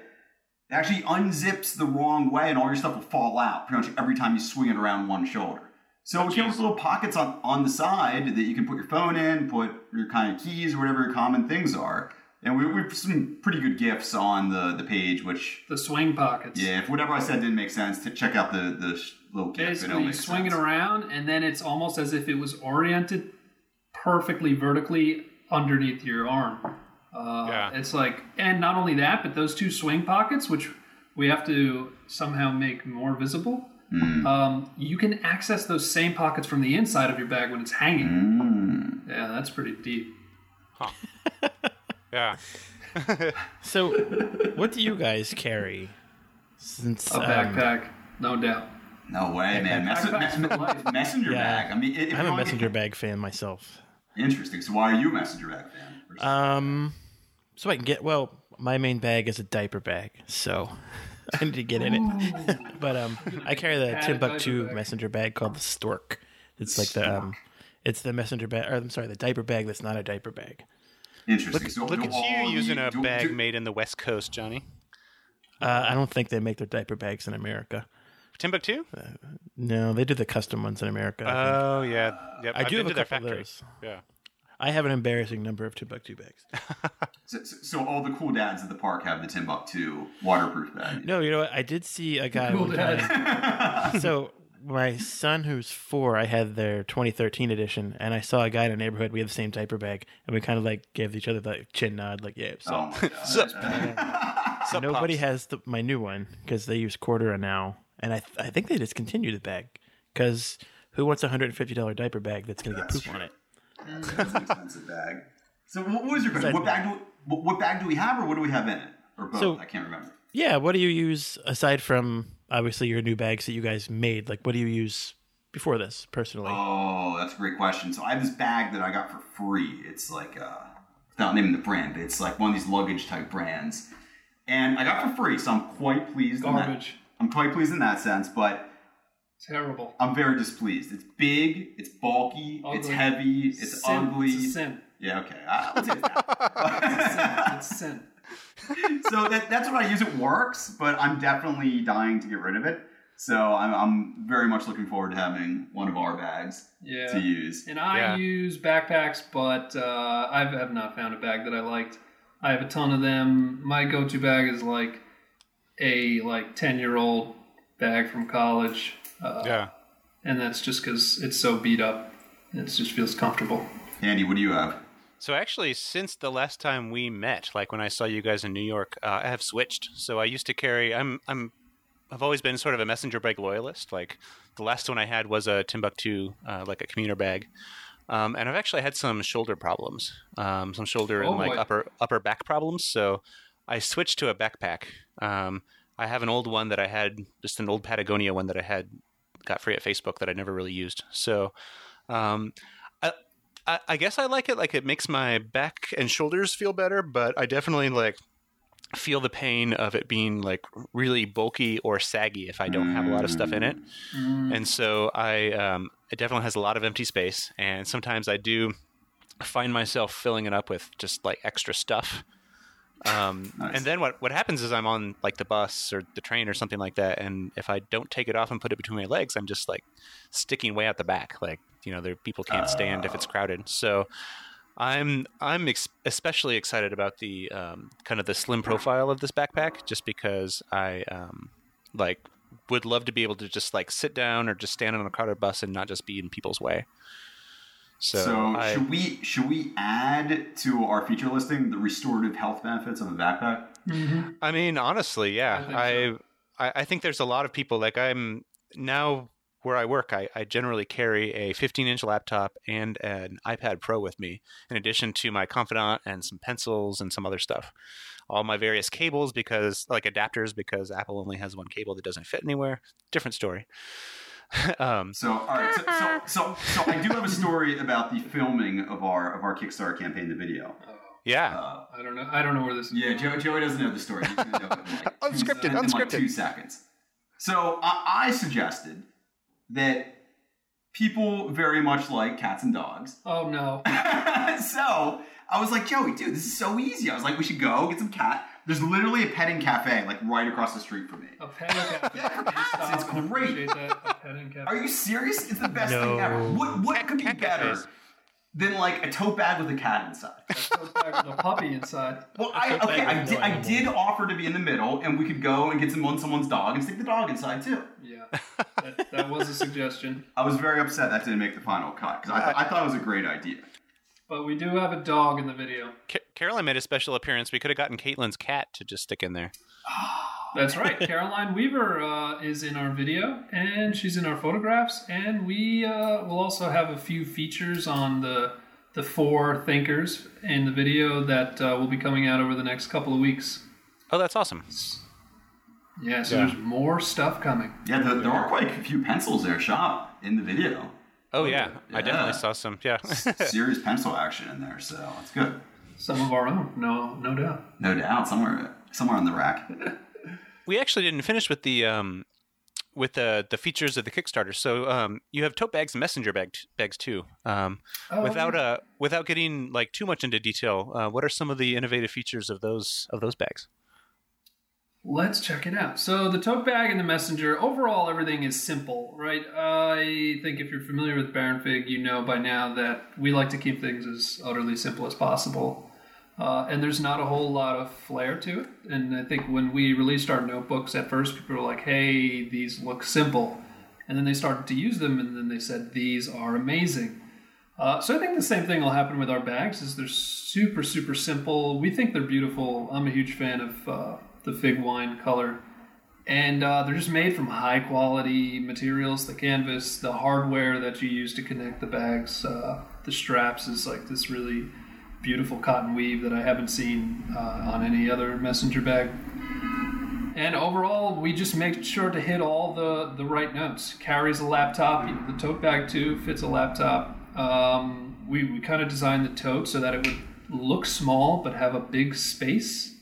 actually unzips the wrong way, and all your stuff will fall out pretty much every time you swing it around one shoulder. So it came with little pockets on, on the side that you can put your phone in, put your kind of keys, or whatever your common things are. And we, we put some pretty good gifts on the, the page, which, The swing pockets. yeah, if whatever I said didn't make sense, to check out the, the sh- little gif. Basically, it'll you swing sense. it around, and then it's almost as if it was oriented perfectly vertically underneath your arm. Uh, Yeah. It's like, and not only that, but those two swing pockets, which we have to somehow make more visible. Hmm. Um, you can access those same pockets from the inside of your bag when it's hanging. Mm. Yeah, that's pretty deep. Yeah. So, what do you guys carry? Since A um, backpack, no doubt. No way, man. Mess- Backpacks mess- messenger Yeah. bag. I mean, if I'm a messenger get- bag fan myself. Interesting. So why are you a messenger bag fan? Um, so I can get well. My main bag is a diaper bag, so I need to get in it. but um, I carry the Padded Timbuk2 messenger bag called the Stork. It's like the um, it's the messenger bag. Or I'm sorry, the diaper bag that's not a diaper bag. Interesting. so Look at you using a bag do- made in the West Coast, Johnny. Uh, I don't think they make their diaper bags in America. Timbuk2? No, they do the custom ones in America. I, think. Oh yeah. Yep. I I've do been have a their couple of factory. those. Yeah. I have an embarrassing number of Timbuk2 bags. So, so- so all the cool dads at the park have the Timbuk2 waterproof bag. No, you know what? I did see a guy Cool one dad. so my son, who's four, I had their 2013 edition, and I saw a guy in a neighborhood. We had the same diaper bag, and we kind of like gave each other the chin nod, like yeah. Oh so Oh my god. Sup, nobody Pops? has the, my new one because they use Cordura now, and I I think they discontinued the bag because who wants a hundred and fifty dollar diaper bag that's gonna get That's poop on true. That's an expensive bag. So what, was your question? What bag do what, what bag do we have, or what do we have in it, or both? So- I can't remember. Yeah, what do you use aside from obviously your new bags that you guys made? Like, what do you use before this personally? Oh, that's a great question. So I have this bag that I got for free. It's like uh, without naming the brand, but it's like one of these luggage type brands, and I got for free. So I'm quite pleased. in that- Garbage. I'm quite pleased in that sense, but Terrible. I'm very displeased. It's big, it's bulky, it's heavy, it's Sin. ugly. It's a sin. Yeah, okay. I, I'll take that. It's sin. so that, that's what I use. It works, but I'm definitely dying to get rid of it. So I'm, I'm very much looking forward to having one of our bags Yeah. to use. And I Yeah. use backpacks, but uh, I have not found a bag that I liked. I have a ton of them. My go-to bag is like a like ten-year-old bag from college, uh, Yeah. and that's just because it's so beat up. It just feels comfortable. Andy, what do you have? So actually, since the last time we met, like when I saw you guys in New York, uh, I have switched. So I used to carry. I'm. I'm. I've always been sort of a messenger bag loyalist. Like the last one I had was a Timbuk2, uh, like a commuter bag. Um, and I've actually had some shoulder problems, um, some shoulder Oh, and like boy. upper upper back problems. So I switched to a backpack. Um, I have an old one that I had, just an old Patagonia one that I had got free at Facebook that I never really used. So um, I, I, I guess I like it. Like it makes my back and shoulders feel better, but I definitely like feel the pain of it being like really bulky or saggy if I don't have a lot of stuff in it. And so I, um, it definitely has a lot of empty space, and sometimes I do find myself filling it up with just like extra stuff. Um, Nice. And then what what happens is I'm on like the bus or the train or something like that, and if I don't take it off and put it between my legs, I'm just like sticking way out the back. Like you know, there people can't stand if it's Oh. crowded. So I'm I'm ex- especially excited about the um, kind of the slim profile of this backpack, just because I um, like would love to be able to just like sit down or just stand on a crowded bus and not just be in people's way. So, So, I, should we should we add to our feature listing the restorative health benefits of a backpack? Mm-hmm. I mean, honestly, yeah, I think I, so. I, I think there's a lot of people like I'm now where I work. I, I generally carry a 15 inch laptop and an iPad Pro with me, in addition to my Confidant and some pencils and some other stuff. All my various cables because like adapters because Apple only has one cable that doesn't fit anywhere. Different story. um, So, all right. So, so, so, so I do have a story about the filming of our of our Kickstarter campaign, the video. yeah, Uh, I don't know. I don't know where this is. yeah, Joe, Joey doesn't know the story. He's gonna know it in like two, Unscripted, in like unscripted. two seconds. So I, I suggested that people very much like cats and dogs. Oh no. so I was like, Joey, dude, this is so easy. I was like, we should go get some cat. There's literally a petting cafe like right across the street from me. A petting cafe. Yeah, for Can you cats, stop it's great. that? A petting cafe. Are you serious? It's the best No. thing ever. What what Cat- could be cat better cafes. than like a tote bag with a cat inside? A tote bag with a puppy inside. Well, I okay, I did, no I did offer to be in the middle, and we could go and get some on someone's dog and stick the dog inside too. Yeah. That, that was a suggestion. I was very upset that didn't make the final cut because I, th- I thought it was a great idea. But we do have a dog in the video. Ca- Caroline made a special appearance. We could have gotten Caitlin's cat to just stick in there. That's right. Caroline Weaver uh, is in our video, and she's in our photographs, and we uh, will also have a few features on the the four thinkers in the video that uh, will be coming out over the next couple of weeks. Oh, that's awesome. Yeah, so Yeah. there's more stuff coming. Yeah, there, there are quite a few pencils there shot in the video. Oh yeah, I definitely saw some. Yeah. Serious pencil action in there, so it's good. Some of our own, no, no doubt. No doubt, somewhere somewhere on the rack. we actually didn't finish with the um, with the the features of the Kickstarter. So um, you have tote bags and messenger bag bags too. Um, Oh, without yeah. uh without getting like too much into detail, uh, what are some of the innovative features of those of those bags? Let's check it out. So the tote bag and the messenger, overall, everything is simple, right? I think if you're familiar with Baron Fig, you know by now that we like to keep things as utterly simple as possible. Uh, and there's not a whole lot of flair to it. And I think when we released our notebooks at first, people were like, hey, these look simple. And then they started to use them, and then they said, these are amazing. Uh, so I think the same thing will happen with our bags. Is they're super super simple. We think they're beautiful. I'm a huge fan of uh, the fig wine color, and uh, they're just made from high quality materials. The canvas, the hardware that you use to connect the bags, uh, the straps is like this really beautiful cotton weave that I haven't seen uh, on any other messenger bag. And overall, we just make sure to hit all the, the right notes. Carries a laptop. The tote bag too fits a laptop. Um, we we kind of designed the tote so that it would look small but have a big space.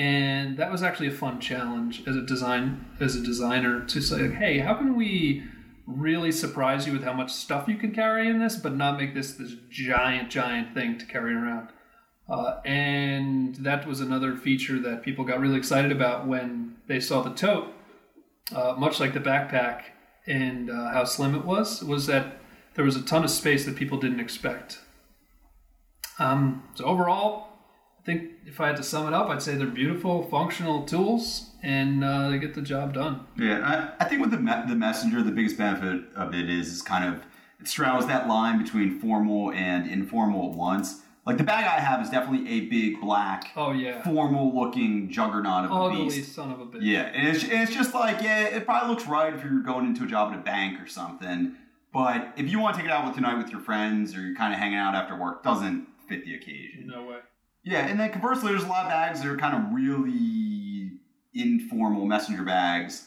And that was actually a fun challenge as a design as a designer to say, hey, how can we really surprise you with how much stuff you can carry in this, but not make this this giant giant thing to carry around. Uh, and that was another feature that people got really excited about when they saw the tote, uh, much like the backpack and uh, how slim it was, was that there was a ton of space that people didn't expect. Um, so overall, think if I had to sum it up, I'd say they're beautiful, functional tools, and uh, they get the job done. Yeah, I, I think with the me- the messenger, the biggest benefit of it is, is kind of it straddles that line between formal and informal at once. Like the bag I have is definitely a big black, Oh yeah, formal looking juggernaut of a ugly beast. son of a bitch. Yeah, and it's, and it's just like, yeah, it probably looks right if you're going into a job at a bank or something. But if you want to take it out with tonight with your friends or you're kind of hanging out after work, doesn't fit the occasion. No way. Yeah, and then conversely, there's a lot of bags that are kind of really informal messenger bags.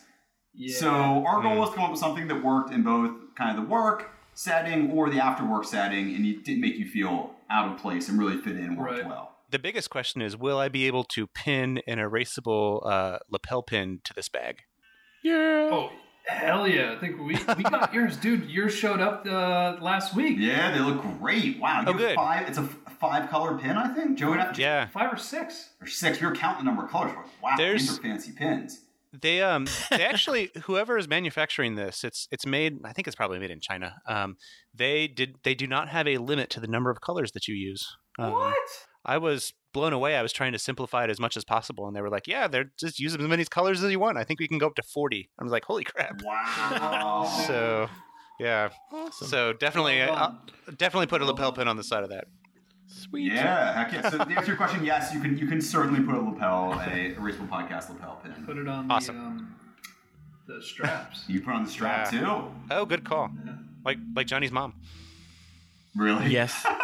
Yeah. So our goal was to come up with something that worked in both kind of the work setting or the after work setting, and it didn't make you feel out of place and really fit in and worked Right. well. The biggest question is, will I be able to pin an erasable uh, lapel pin to this bag? Yeah. Oh, Hell yeah! I think we we got yours, dude. Yours showed up uh, last week. Yeah, they look great. Wow, you Oh, good. five. It's a f- five color pin, I think. Joey, and I- Yeah, Five or six. or six. We were counting the number of colors. We're Wow, There's- these are fancy pins. they um they actually whoever is manufacturing this, it's it's made. I think it's probably made in China. Um, they did they do not have a limit to the number of colors that you use. Um, what? I was blown away. I was trying to simplify it as much as possible, and they were like, "Yeah, they're just use as many colors as you want. I think we can go up to 40. I was like, "Holy crap!" Wow. So, yeah. Awesome. So definitely, Well uh, definitely put a lapel pin on the side of that. Sweet. yeah, heck yeah. So to answer your question, yes, you can you can certainly put a lapel, a Erasable Podcast lapel pin. Put it on Awesome. the um, the straps. You put on the strap Yeah. too. Oh, good call. Like like Johnny's mom. Really? Yes.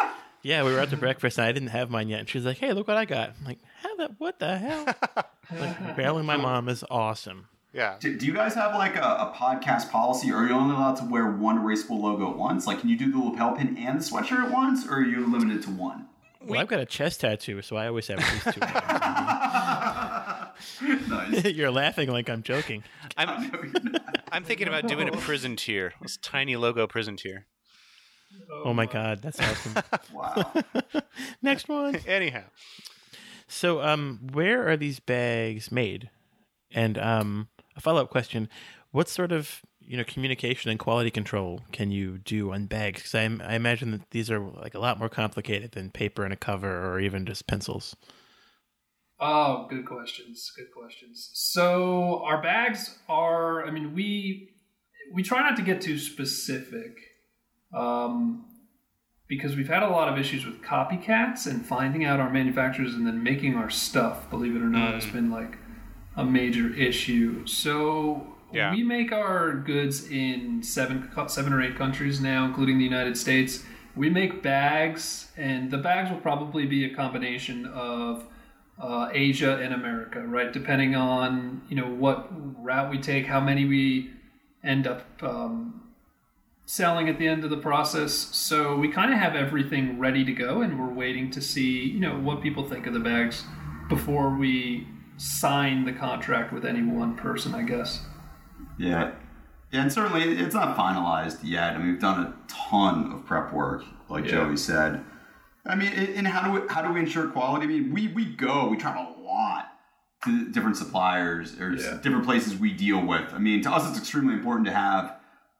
Yeah, we were out to breakfast and I didn't have mine yet. And she was like, "Hey, look what I got." I'm like, "How the what the hell?" like, apparently, my mom is awesome. Yeah. Do, do you guys have like a, a podcast policy? Or Are you only allowed to wear one erasable logo at once? Like, can you do the lapel pin and the sweatshirt at once, or are you limited to one? Well, I've got a chest tattoo, so I always have at least two. nice. You're laughing like I'm joking. I'm I'm thinking about doing a prison tier. This tiny logo prison tier. Oh my god, that's awesome. wow. Next one. Anyhow, So, um, where are these bags made? And um, a follow up question: What sort of you know communication and quality control can you do on bags? Because I, I imagine that these are like a lot more complicated than paper and a cover, or even just pencils. Oh, good questions. Good questions. So our bags are. I mean, we we try not to get too specific, um, because we've had a lot of issues with copycats and finding out our manufacturers and then making our stuff. Believe it or not, has been like a major issue. So Yeah. we make our goods in seven seven or eight countries now, including the United States. We make bags, and the bags will probably be a combination of uh, Asia and America, right? Depending on you know what route we take, how many we end up um, selling at the end of the process. So we kind of have everything ready to go, and we're waiting to see you know what people think of the bags before we sign the contract with any one person. I guess. Yeah. Yeah, and certainly it's not finalized yet. I mean, we've done a ton of prep work, like Yeah. Joey said. I mean, and how do we how do we ensure quality? I mean, we we go, we travel a lot to different suppliers or Yeah. different places we deal with. I mean, to us, it's extremely important to have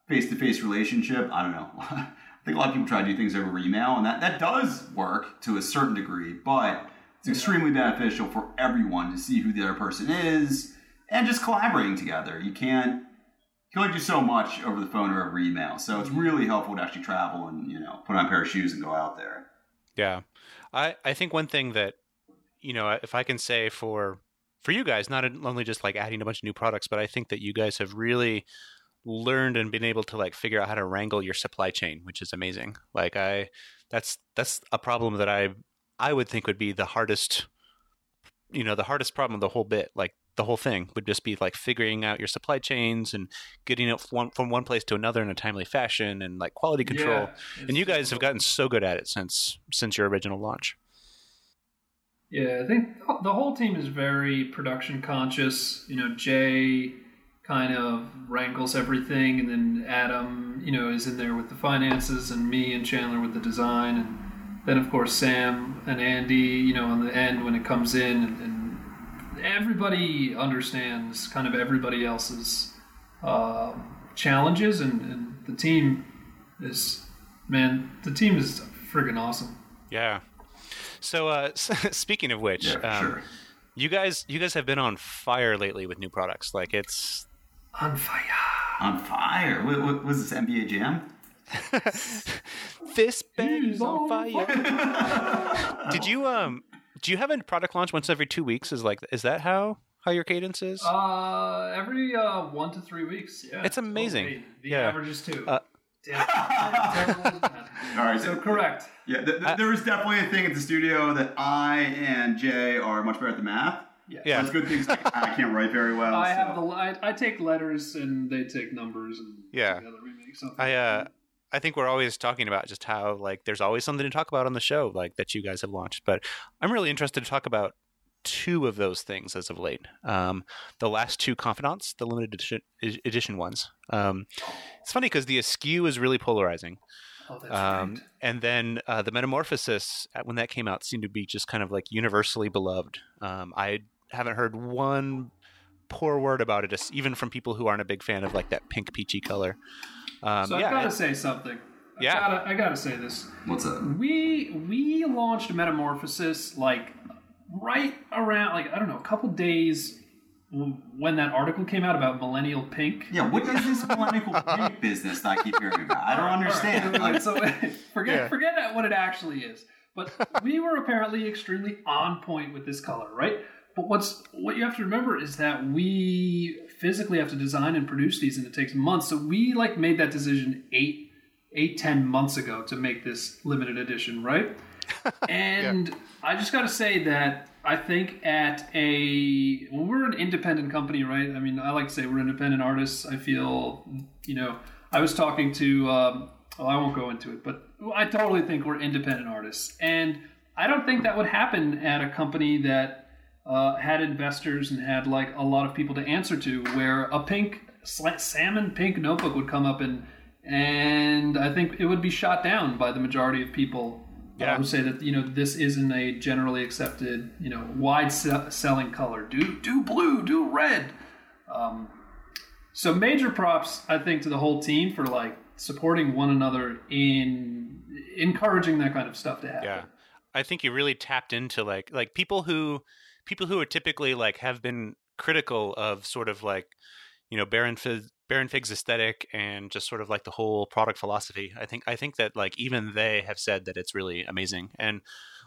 face to face relationship. I don't know. I think a lot of people try to do things over email, and that that does work to a certain degree, but it's extremely beneficial for everyone to see who the other person is and just collaborating together. You can't you can only do so much over the phone or over email. So it's mm-hmm. really helpful to actually travel and, you know, put on a pair of shoes and go out there. yeah. I I think one thing that you know, if I can say for for you guys, not only just like adding a bunch of new products, but I think that you guys have really learned and been able to like figure out how to wrangle your supply chain, which is amazing. Like I that's that's a problem that I I would think would be the hardest you know, the hardest problem of the whole bit. Like the whole thing would just be like figuring out your supply chains and getting it from one, from one place to another in a timely fashion and like quality control. Yeah, and you guys have gotten so good at it since since your original launch. Yeah, I think the whole team is very production conscious. You know, Jay kind of wrangles everything, and then Adam, you know, is in there with the finances, and me and Chandler with the design, and then of course Sam and Andy, you know, on the end when it comes in, and, and everybody understands kind of everybody else's uh, challenges, and, and the team is, man, the team is friggin' awesome. Yeah. So uh, speaking of which, Yeah, um, sure. you guys you guys have been on fire lately with new products. Like it's On fire. On fire. What, what was this, NBA Jam? This bed is on on fire. Did you um do you have a product launch once every two weeks? Is like is that how how your cadence is? Uh, every uh, one to three weeks. Yeah, It's amazing. totally. The Yeah. average is two. Uh, All right. so So, correct. yeah, th- th- there is definitely a thing at the studio that I and Jay are much better at the math. Yeah. Yeah. That's good things. Like, I can't write very well. I so- have the I, I take letters and they take numbers and Yeah. together we make something. I uh I think we're always talking about just how like there's always something to talk about on the show like that you guys have launched. But I'm really interested to talk about two of those things as of late. Um, the last two confidants, the limited edition, edition ones. Um, it's funny because the Askew is really polarizing. Oh, that's Um, right. and then uh, the Metamorphosis, when that came out, seemed to be just kind of like universally beloved. Um, I haven't heard one poor word about it, even from people who aren't a big fan of like that pink peachy color. Um, So yeah, I've got to it- say something. I Yeah. gotta, I gotta say this. What's up? We we launched Metamorphosis like right around like I don't know a couple days when that article came out about millennial pink. Yeah, what is this millennial pink business that I keep hearing about? I don't understand. All right, Like, so forget Yeah. forget what it actually is. But we were apparently extremely on point with this color, right? But what's what you have to remember is that we physically have to design and produce these, and it takes months. So we like made that decision eight, eight, ten months ago to make this limited edition, right? And I just got to say that I think at a well, we're an independent company, right? I mean, I like to say we're independent artists. I feel, you know, I was talking to. Um, well, I won't go into it, but I totally think we're independent artists, and I don't think that would happen at a company that uh, had investors and had like a lot of people to answer to, where a pink salmon pink notebook would come up and and I think it would be shot down by the majority of people uh, Yeah. who say that you know this isn't a generally accepted you know wide se- selling color. Do do blue, do red. Um, so major props, I think, to the whole team for like supporting one another in encouraging that kind of stuff to happen. Yeah. I think you really tapped into like like people who people who are typically like have been critical of sort of like you know Baron Fig, Baron Fig's aesthetic and just sort of like the whole product philosophy. I think I think that like even they have said that it's really amazing. And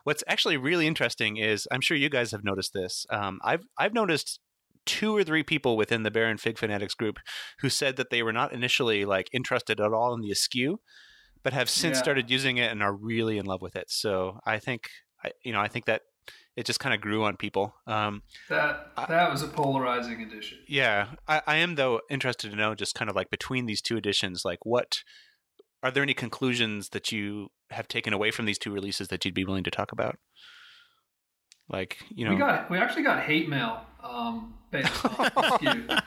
what's actually really interesting is I'm sure you guys have noticed this. Um, I've I've noticed two or three people within the Baron Fig fanatics group who said that they were not initially like interested at all in the askew, but have since Yeah. started using it and are really in love with it. So I think I, you know I think that it just kind of grew on people. Um, That that was a polarizing edition. yeah, I, I am though interested to know just kind of like between these two editions, like what are there any conclusions that you have taken away from these two releases that you'd be willing to talk about? Like you know, We got we actually got hate mail um, based on.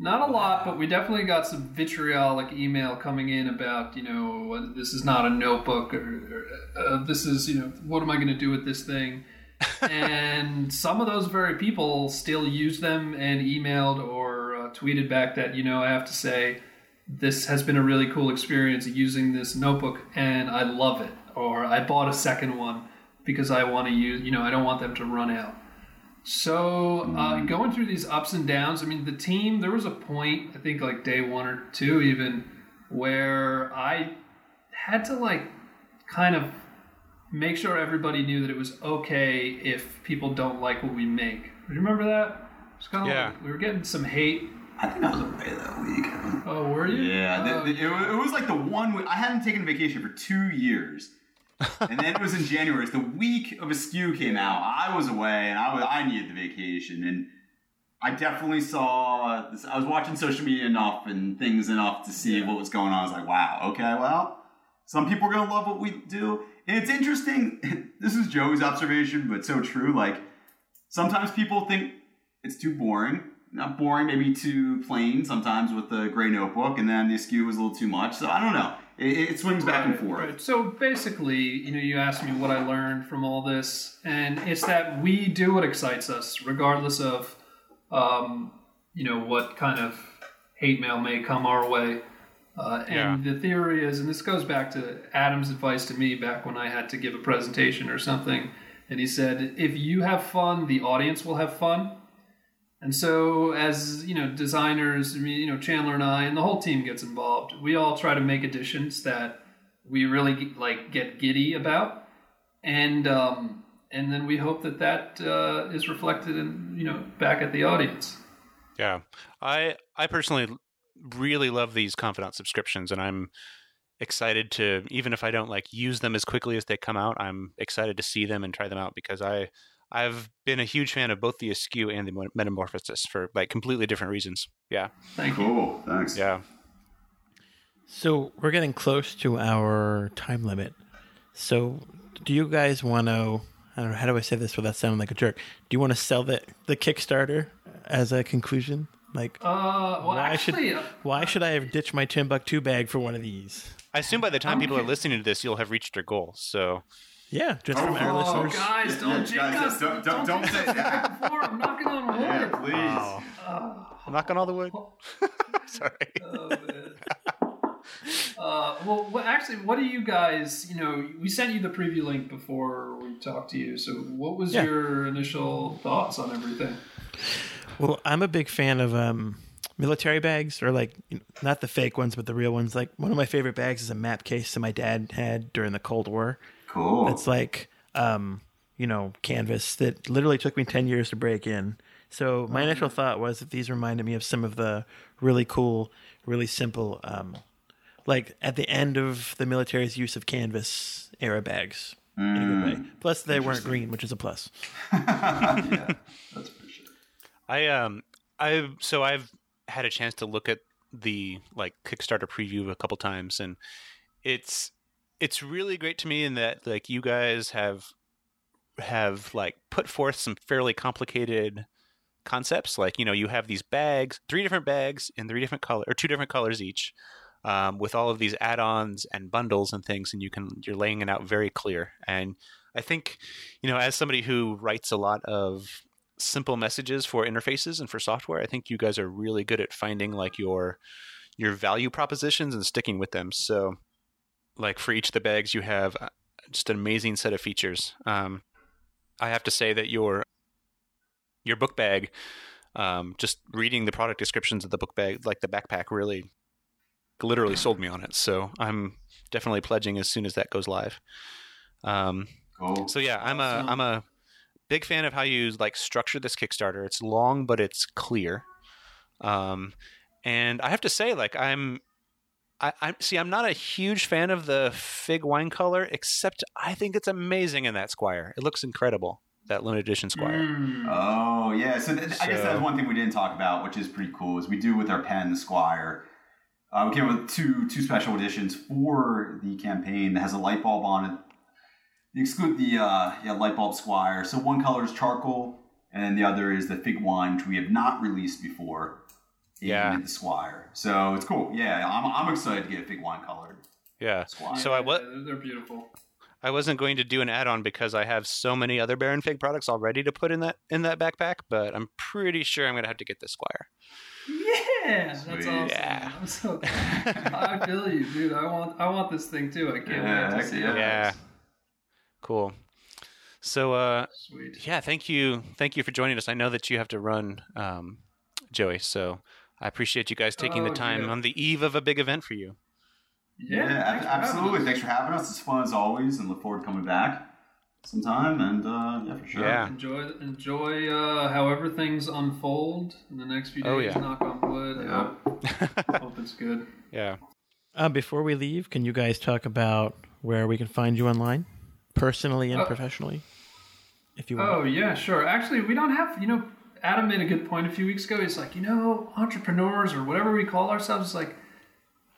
Not a lot, but we definitely got some vitriolic email coming in about you know this is not a notebook or, or uh, this is you know what am I going to do with this thing? And some of those very people still use them and emailed or uh, tweeted back that you know I have to say this has been a really cool experience using this notebook and I love it or I bought a second one because I want to use you know I don't want them to run out. So uh, going through these ups and downs, I mean the team. There was a point I think like day one or two even where I had to like kind of make sure everybody knew that it was okay if people don't like what we make. Do you remember that? It's kind of Yeah. like we were getting some hate. I think I was away that week. Oh, were you? Yeah, Oh, the, the, it, wa- it was like the one week. I hadn't taken a vacation for two years. and then it was in January. It's the week of Askew came out. I was away and I, was, I needed the vacation. And I definitely saw this. I was watching social media enough and things enough to see what was going on. I was like, wow, okay, well, some people are going to love what we do. And it's interesting. this is Joey's observation, but so true. Like, sometimes people think it's too boring. Not boring, maybe too plain sometimes with the gray notebook, and then the skew was a little too much. So I don't know. It, it swings back and forth. right. So basically, you know, you asked me what I learned from all this, and it's that we do what excites us, regardless of, um, you know, what kind of hate mail may come our way. Uh, and the theory is, and this goes back to Adam's advice to me back when I had to give a presentation or something, and he said, if you have fun, the audience will have fun. And so, as you know, designers, I mean, you know, Chandler and I, and the whole team gets involved. We all try to make additions that we really like get giddy about, and um, and then we hope that that uh, is reflected in you know back at the audience. Yeah, I I personally really love these confidant subscriptions, and I'm excited to even if I don't like use them as quickly as they come out, I'm excited to see them and try them out because I I've been a huge fan of both the Askew and the Metamorphosis for like completely different reasons. Yeah, Thank you. Cool. Thanks. yeah. So we're getting close to our time limit. So do you guys want to I don't know how do I say this without sounding like a jerk. Do you want to sell the the Kickstarter as a conclusion? Like, Uh, well, why actually, should uh, why should I have ditched my Timbuk2 bag for one of these? I assume by the time I'm people are listening to this, you'll have reached your goal. So Yeah, just from Oh, our oh, listeners. guys, don't yeah, guys, jinx us. don't- don't- don't jinx say that. before. I'm knocking on wood. Yeah, please. Oh. knock on all the wood. Sorry. Oh. Uh, well, well, actually, what do you guys? You know, we sent you the preview link before we talked to you. So, what was Yeah. your initial thoughts on everything? Well, I'm a big fan of um, military bags, or like you know, not the fake ones, but the real ones. Like one of my favorite bags is a map case that my dad had during the Cold War. Cool. It's like um, you know canvas that literally took me ten years to break in. So my initial thought was that these reminded me of some of the really cool, really simple, um, like at the end of the military's use of canvas era bags in a good way. Plus, they weren't green, which is a plus. yeah, that's. I um I so I've had a chance to look at the like Kickstarter preview a couple times and it's it's really great to me in that like you guys have have like put forth some fairly complicated concepts. Like you know you have these bags three different bags in three different color or two different colors each um, with all of these add-ons and bundles and things and you can you're laying it out very clear. And i think you know as somebody who writes a lot of simple messages for interfaces and for software. I think you guys are really good at finding like your your value propositions and sticking with them. So like for each of the bags you have uh, just an amazing set of features. Um, i have to say that your your book bag um, just reading the product descriptions of the book bag like the backpack really literally sold me on it. So i'm definitely pledging as soon as that goes live. Um, so yeah, I'm a. I'm a big fan of how you like structure this Kickstarter. It's long, but it's clear. Um, and I have to say, like I'm, I, I see. I'm not a huge fan of the fig wine color, except I think it's amazing in that Squire. It looks incredible. That limited edition Squire. Mm. Oh yeah, so th- I guess that's one thing we didn't talk about, which is pretty cool. Is we do with our pen, the Squire. Uh, we came up with two two special editions for the campaign that has a light bulb on it. You exclude the uh, yeah light bulb Squire. So one color is charcoal, and then the other is the fig wine, which we have not released before. in Yeah. the Squire. So it's cool. Yeah, I'm, I'm excited to get a fig wine colored Yeah. Squire. So I what Yeah, they're beautiful. I wasn't going to do an add-on because I have so many other Baron Fig products already to put in that in that backpack, but I'm pretty sure I'm gonna have to get the Squire. Yeah, that's Sweet. awesome. Yeah. I'm so I feel you, dude. I want I want this thing too. I can't Yeah, wait to see it. Yeah. Cool. So uh, Sweet. yeah, thank you, thank you for joining us. I know that you have to run, um, Joey. So I appreciate you guys taking the Oh, time yeah. on the eve of a big event for you. Yeah, thanks ab- for having absolutely. Thanks for having us. It's fun as always, and look forward to coming back sometime. And uh, yeah, for sure. Yeah. Enjoy enjoy uh, however things unfold in the next few days. Oh, yeah. Knock on wood. I Yeah. hope, hope it's good. yeah. Uh, before we leave, can you guys talk about where we can find you online, personally and Uh, professionally, if you want? Oh yeah, sure. Actually, we don't have. You know, Adam made a good point a few weeks ago. He's like, you know, entrepreneurs or whatever we call ourselves, it's like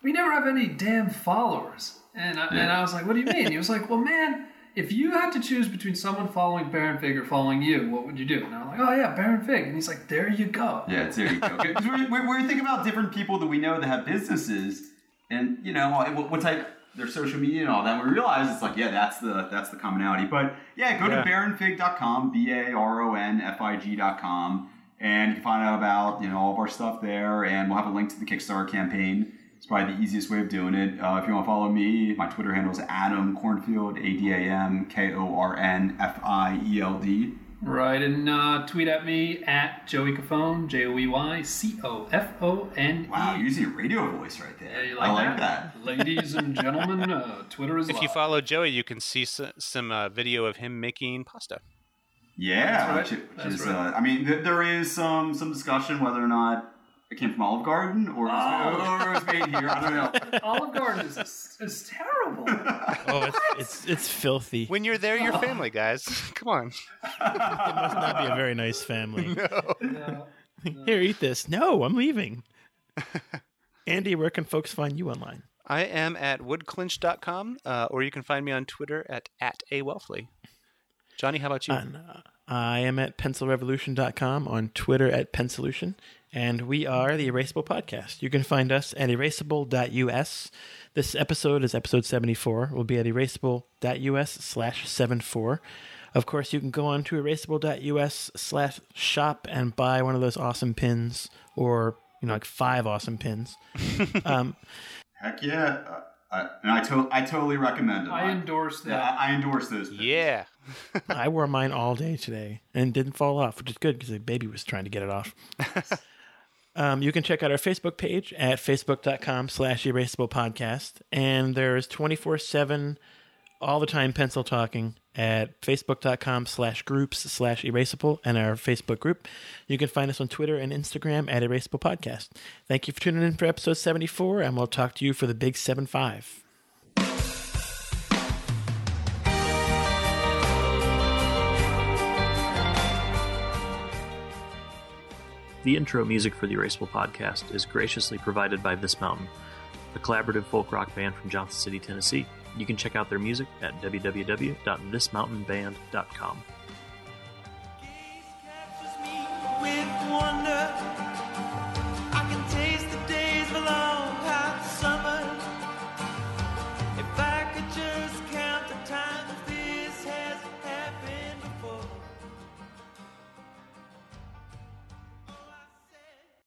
we never have any damn followers. And I, and I was like, what do you mean? He was like, well, man, if you had to choose between someone following Baron Fig or following you, what would you do? And I'm like, oh yeah, Baron Fig. And he's like, there you go. Yeah, it's- there you go. 'Cause we're, we're, we're thinking about different people that we know that have businesses, and you know what, what type their social media and all that. And We realize it's like, yeah, that's the that's the commonality. But yeah, go Yeah. to baronfig.com, b a r o n f i g.com, and you can find out about you know all of our stuff there, and we'll have a link to the Kickstarter campaign. It's probably the easiest way of doing it. Uh, if you want to follow me, my Twitter handle is Adam Kornfield, A D A M K O R N F I E L D. Right, and uh, tweet at me at Joey Cofone, J O E Y C O F O N E. Wow, you're using your radio voice right there. Yeah, you like I like that? that. Ladies and gentlemen, uh, Twitter is If you follow Joey, you can see s- some uh, video of him making pasta. Yeah, That's which, right. which That's is, right. uh, I mean, th- there is some some discussion whether or not it came from Olive Garden or it was, Oh. or it was made here. I don't know. Olive Garden is, is terrible. Oh, it's, it's it's filthy. When you're there, you're family, guys. Come on. It must not be a very nice family. Yeah. Here, eat this. No, I'm leaving. Andy, where can folks find you online? I am at woodclinch.com, uh, or you can find me on Twitter at, at a Welfle. Johnny, how about you? And, uh, I am at pencilrevolution.com, on Twitter at Pensolution, and we are the Erasable Podcast. You can find us at erasable.us. This episode is episode 74. We'll be at erasable.us slash 74. Of course, you can go on to erasable.us slash shop and buy one of those awesome pins, or, you know, like five awesome pins. um, Heck yeah. Uh, I, and I, to- I totally recommend it. I endorse Yeah, that. I, I endorse those. pins. yeah. I wore mine all day today and didn't fall off, which is good because the baby was trying to get it off. um, you can check out our Facebook page at facebook.com slash erasable podcast. And there's 24 7 all the time pencil talking at facebook.com slash groups slash erasable and our Facebook group. You can find us on Twitter and Instagram at erasable podcast. Thank you for tuning in for episode 74, and we'll talk to you for the big 7 5. The intro music for the Erasable podcast is graciously provided by This Mountain, a collaborative folk rock band from Johnson City, Tennessee. You can check out their music at www.thismountainband.com.